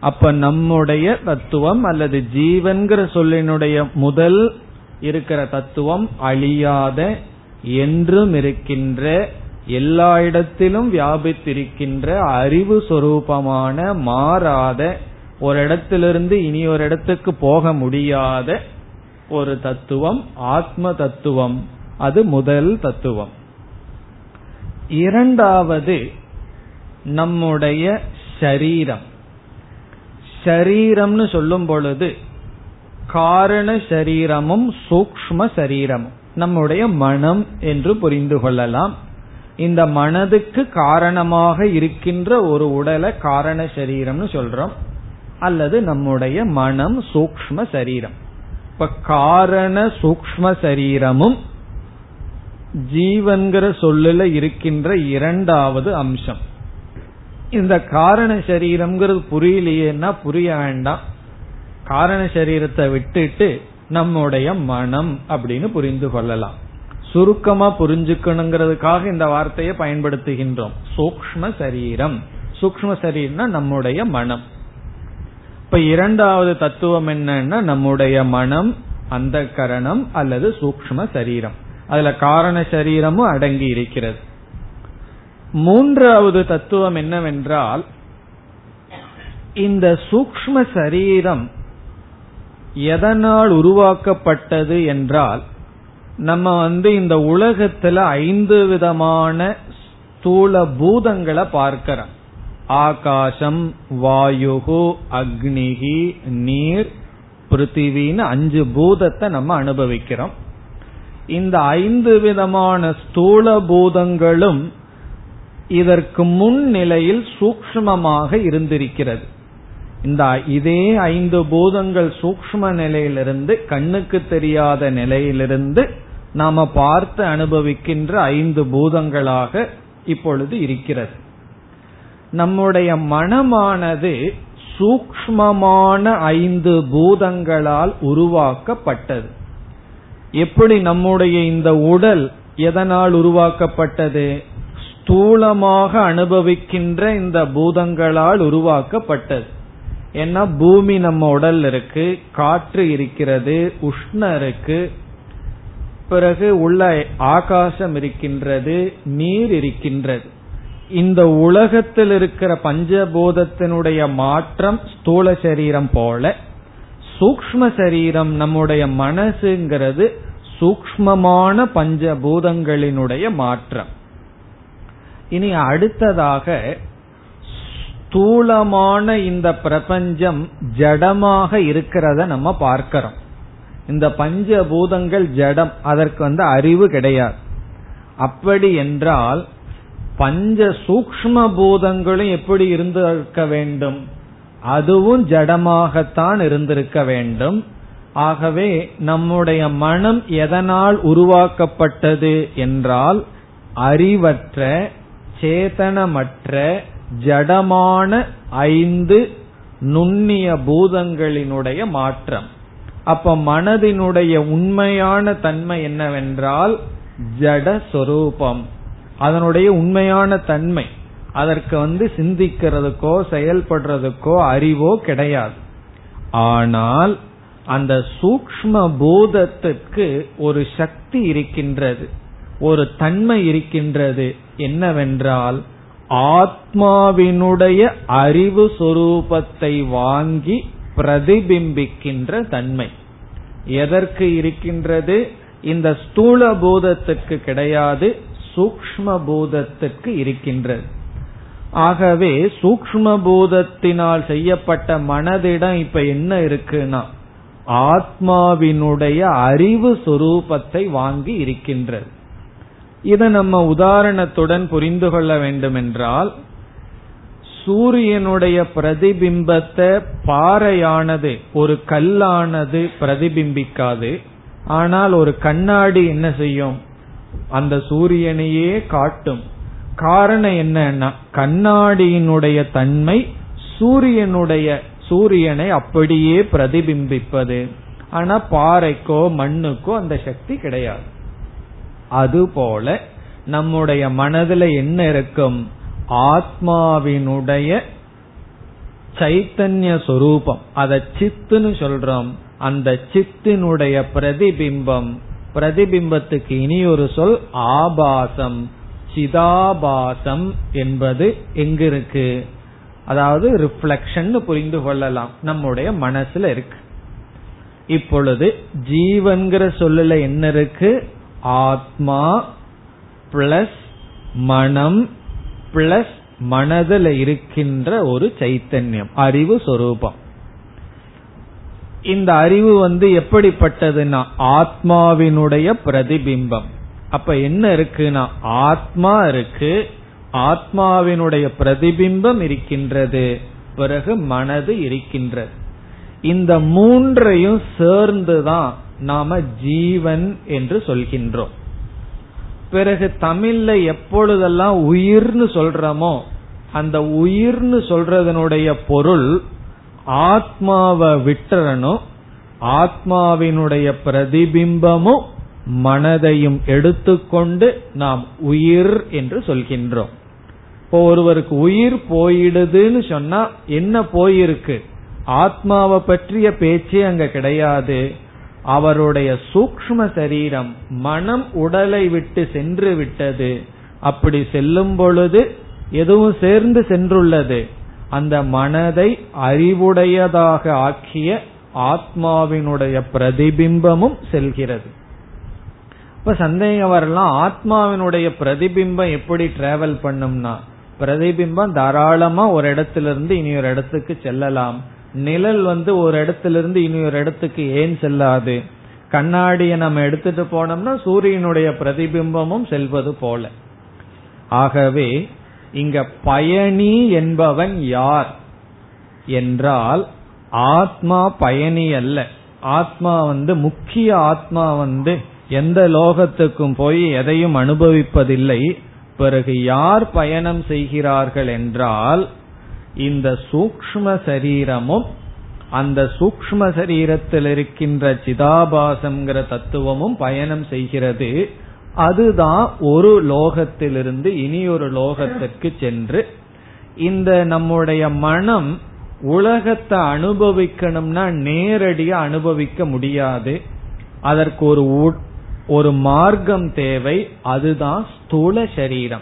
அப்ப நம்முடைய தத்துவம் அல்லது ஜீவன்கிற சொல்லினுடைய முதல் இருக்கிற தத்துவம் அழியாத என்றும் இருக்கின்ற எல்லா இடத்திலும் வியாபித்திருக்கின்ற அறிவு சொரூபமான மாறாத ஒரு இடத்திலிருந்து இனி ஒரு இடத்துக்கு போக முடியாத ஒரு தத்துவம் ஆத்ம தத்துவம். அது முதல் தத்துவம். இரண்டாவது நம்முடைய ஷரீரம் ஷரீரம்னு சொல்லும் பொழுது காரண சரீரமும் சூக்ம சரீரமும். நம்முடைய மனம் என்று புரிந்து கொள்ளலாம். இந்த மனதுக்கு காரணமாக இருக்கின்ற ஒரு உடலை காரண சரீரம்னு சொல்றோம். அல்லது நம்முடைய மனம் சூக்ம சரீரம். இப்ப காரண சூக்ம சரீரமும் ஜீவன்கிற சொல்லுல இருக்கின்ற இரண்டாவது அம்சம். இந்த காரண சரீரம்ங்கிறது புரியலையேன்னா புரிய வேண்டாம். காரண சரீரத்தை விட்டுட்டு நம்முடைய மனம் அப்படின்னு புரிந்து கொள்ளலாம். சுருக்கமா புரிஞ்சுக்கணுங்கிறதுக்காக இந்த வார்த்தையை பயன்படுத்துகின்றோம். சூக்ம சரீரம். சூக்ம சரீரம்னா நம்முடைய மனம். இப்ப இரண்டாவது தத்துவம் என்னன்னா நம்முடைய மனம் அந்த கரணம் அல்லது சூக்ம சரீரம். அதுல காரண சரீரமும் அடங்கி இருக்கிறது. மூன்றாவது தத்துவம் என்னவென்றால் இந்த சூக்ம சரீரம் எதனால் உருவாக்கப்பட்டது என்றால் நம்ம வந்து இந்த உலகத்துல ஐந்து விதமான ஸ்தூல பூதங்களை பார்க்கிறோம். ஆகாசம் வாயுகு அக்னிகி நீர் பிருத்திவின்னு அஞ்சு பூதத்தை நம்ம அனுபவிக்கிறோம். இந்த ஐந்து விதமான ஸ்தூல பூதங்களும் இதற்கு முன் நிலையில் சூக்மமாக இருந்திருக்கிறது. இந்த இதே ஐந்து பூதங்கள் சூக்ம நிலையிலிருந்து கண்ணுக்கு தெரியாத நிலையிலிருந்து நாம பார்த்து அனுபவிக்கின்ற ஐந்து பூதங்களாக இப்பொழுது இருக்கிறது. நம்முடைய மனமானது சூக்மமான ஐந்து பூதங்களால் உருவாக்கப்பட்டது. எப்படி நம்முடைய இந்த உடல் எதனால் உருவாக்கப்பட்டது? ஸ்தூலமாக அனுபவிக்கின்ற இந்த பூதங்களால் உருவாக்கப்பட்டது. ஏன்னா பூமி நம்ம உடல் இருக்கு காற்று இருக்கிறது உஷ்ண இருக்கு பிறகு உள்ள ஆகாசம் இருக்கின்றது நீர் இருக்கின்றது. இந்த உலகத்தில் இருக்கிற பஞ்சபூதத்தினுடைய மாற்றம் ஸ்தூல சரீரம் போல சூக்ம சரீரம் நம்முடைய மனசுங்கிறது சூக்மமான பஞ்சபூதங்களினுடைய மாற்றம். இனி அடுத்ததாக ஸ்தூலமான இந்த பிரபஞ்சம் ஜடமாக இருக்கிறத நம்ம பார்க்கிறோம். இந்த பஞ்சபூதங்கள் ஜடம் அதற்கு வந்து அறிவு கிடையாது. அப்படி என்றால் பஞ்ச சூக்ம பூதங்களும் எப்படி இருந்திருக்க வேண்டும்? அதுவும் ஜடமாகத்தான் இருந்திருக்க வேண்டும். ஆகவே நம்முடைய மனம் எதனால் உருவாக்கப்பட்டது என்றால் அறிவற்ற சேதனமற்ற ஜடமான ஐந்து நுண்ணிய பூதங்களினுடைய மாற்றம். அப்ப மனதினுடைய உண்மையான தன்மை என்னவென்றால் ஜட சொரூபம் அதனுடைய உண்மையான தன்மை. அதற்கு வந்து சிந்திக்கிறதுக்கோ செயல்படுறதுக்கோ அறிவோ கிடையாது. ஆனால் அந்த சூக்ம பூதத்திற்கு ஒரு சக்தி இருக்கின்றது. ஒரு தன்மை இருக்கின்றது. என்னவென்றால் ஆத்மாவினுடைய அறிவு சொரூபத்தை வாங்கி பிரதிபிம்பிக்கின்ற தன்மை. எதற்கு இருக்கின்றது? இந்த ஸ்தூல பூதத்துக்கு கிடையாது. சூக்ம பூதத்திற்கு இருக்கின்றது. ஆகவே சூக்ம பூதத்தினால் செய்யப்பட்ட மனதிடம் இப்ப என்ன இருக்குன்னா ஆத்மாவினுடைய அறிவு சுரூபத்தை வாங்கி இருக்கின்றது. இதை நம்ம உதாரணத்துடன் புரிந்து கொள்ள வேண்டுமென்றால் சூரியனுடைய பிரதிபிம்பத்தை பாறையானது ஒரு கல்லானது பிரதிபிம்பிக்காது. ஆனால் ஒரு கண்ணாடி என்ன செய்யும்? அந்த சூரியனையே காட்டும். காரணம் என்னன்னா கண்ணாடியினுடைய தன்மை சூரியனுடைய சூரியனை அப்படியே பிரதிபிம்பிப்பது. ஆனா பாறைக்கோ மண்ணுக்கோ அந்த சக்தி கிடையாது. அதுபோல நம்முடைய மனதுல என்ன இருக்கும்? ஆத்மாவினுடைய சைத்தன்ய சொரூபம். அத சித்துன்னு சொல்றோம். அந்த சித்தினுடைய பிரதிபிம்பம் பிரதிபிம்பத்துக்கு இனி ஒரு சொல் ஆபாசம் சிதாபாசம் என்பது எங்க இருக்கு அதாவது ரிஃப்ளக்ஷன் புரிந்து கொள்ளலாம். நம்முடைய மனசுல இருக்கு. இப்பொழுது ஜீவன்கிற சொல்லல என்ன இருக்கு? ஆத்மா பிளஸ் மனம் பிளஸ் மனதில் இருக்கின்ற ஒரு சைத்தன்யம் அறிவு சொரூபம். இந்த அறிவு வந்து எப்படிப்பட்டதுன்னா ஆத்மாவினுடைய பிரதிபிம்பம். அப்ப என்ன இருக்குன்னா ஆத்மா இருக்கு ஆத்மாவினுடைய பிரதிபிம்பம் இருக்கின்றது பிறகு மனது இருக்கின்றது. இந்த மூன்றையும் சேர்ந்துதான் நாம ஜீவன் என்று சொல்கின்றோம். பிறகு தமிழ்ல எப்பொழுதெல்லாம் உயிர்னு சொல்றோமோ அந்த உயிர்னு சொல்றதனுடைய பொருள் ஆத்மாவை விட்டுறணும் ஆத்மாவினுடைய பிரதிபிம்பமும் மனதையும் எடுத்துக்கொண்டு நாம் உயிர் என்று சொல்கின்றோம். இப்போ ஒருவருக்கு உயிர் போயிடுதுன்னு சொன்னா என்ன போயிருக்கு? ஆத்மாவை பற்றிய பேச்சே அங்க கிடையாது. அவருடைய சூக்ம சரீரம் மனம் உடலை விட்டு சென்று விட்டது. அப்படி செல்லும் பொழுது எதுவும் சேர்ந்து சென்றுள்ளது. அந்த மனதை அறிவுடையதாக ஆக்கிய ஆத்மாவினுடைய பிரதிபிம்பமும் செல்கிறது. இப்ப சந்தேகம் வரலாம் ஆத்மாவினுடைய பிரதிபிம்பம் எப்படி டிராவல் பண்ணும்னா பிரதிபிம்பம் தாராளமா ஒரு இடத்திலிருந்து இனி ஒரு இடத்துக்கு செல்லலாம். நிழல் வந்து ஒரு இடத்திலிருந்து இனி ஒரு இடத்துக்கு ஏன் செல்லாது? கண்ணாடியை நம்ம எடுத்துட்டு போனோம்னா சூரியனுடைய பிரதிபிம்பமும் செல்வது போல. ஆகவே இங்க பயணி என்பவன் யார் என்றால் ஆத்மா பயணி அல்ல. ஆத்மா வந்து முக்கிய ஆத்மா வந்து எந்த லோகத்துக்கும் போய் எதையும் அனுபவிப்பதில்லை. பிறகு யார் பயணம் செய்கிறார்கள் என்றால் இந்த சூக்ம சரீரமும் அந்த சூக்ம சரீரத்தில் இருக்கின்ற சிதாபாசம்ங்கிற தத்துவமும் பயணம் செய்கிறது. அதுதான் ஒரு லோகத்திலிருந்து இனி ஒரு லோகத்திற்கு சென்று இந்த நம்முடைய மனம் உலகத்தை அனுபவிக்கணும்னா நேரடியா அனுபவிக்க முடியாது. அதற்கு ஒரு ஒரு மார்க்கம் தேவை. அதுதான் ஸ்தூல சரீரம்.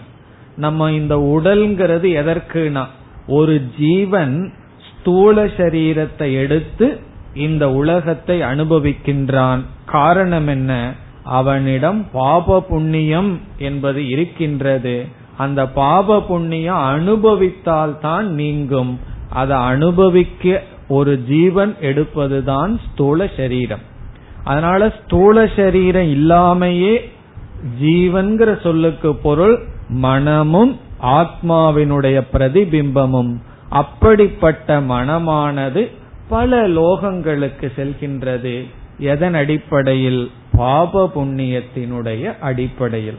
நம்ம இந்த உடல்ங்கிறது எதற்குனா ஒரு ஜீவன் ஸ்தூல சரீரத்தை எடுத்து இந்த உலகத்தை அனுபவிக்கின்றான். காரணம் என்ன? அவனிடம் பாப புண்ணியம் என்பது இருக்கின்றது. அந்த பாப புண்ணியம் அனுபவித்தால் தான் நீங்கும். அதை அனுபவிக்க ஒரு ஜீவன் எடுப்பதுதான் ஸ்தூல சரீரம். அதனால ஸ்தூல சரீரம் இல்லாமையே ஜீவன்கிற சொல்லுக்கு பொருள் மனமும் ஆத்மாவினுடைய பிரதிபிம்பமும். அப்படிப்பட்ட மனமானது பல லோகங்களுக்கு செல்கின்றது. எதன் அடிப்படையில்? பாப புண்ணியத்தினுடைய அடிப்படையில்.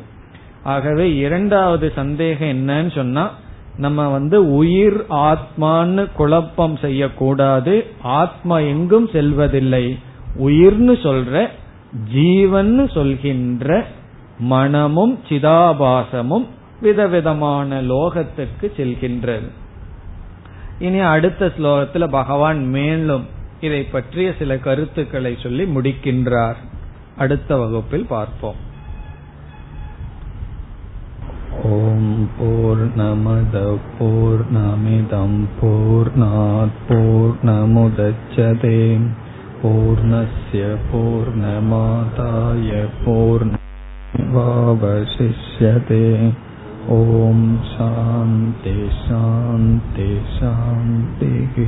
ஆகவே இரண்டாவது சந்தேகம் என்னன்னு சொன்னா நம்ம வந்து உயிர் ஆத்மான்னு குழப்பம் செய்யக்கூடாது. ஆத்மா எங்கும் செல்வதில்லை. உயிர்னு சொல்ற ஜீவன் சொல்கின்ற மனமும் சிதாபாசமும் விதவிதமான லோகத்துக்கு செல்கின்றது. இனி அடுத்த ஸ்லோகத்தில் பகவான் மேலும் இதை பற்றிய சில கருத்துக்களை சொல்லி முடிக்கின்றார் அடுத்த வகுப்பில் பார்ப்போம் ஓம் போர் நமத போர் நமிதம் போர் போர் நமுதச்சதேம் पूर्णस्य पूर्णमादाय पूर्णवावशिष्यते ॐ शान्ति शान्ति शान्तिः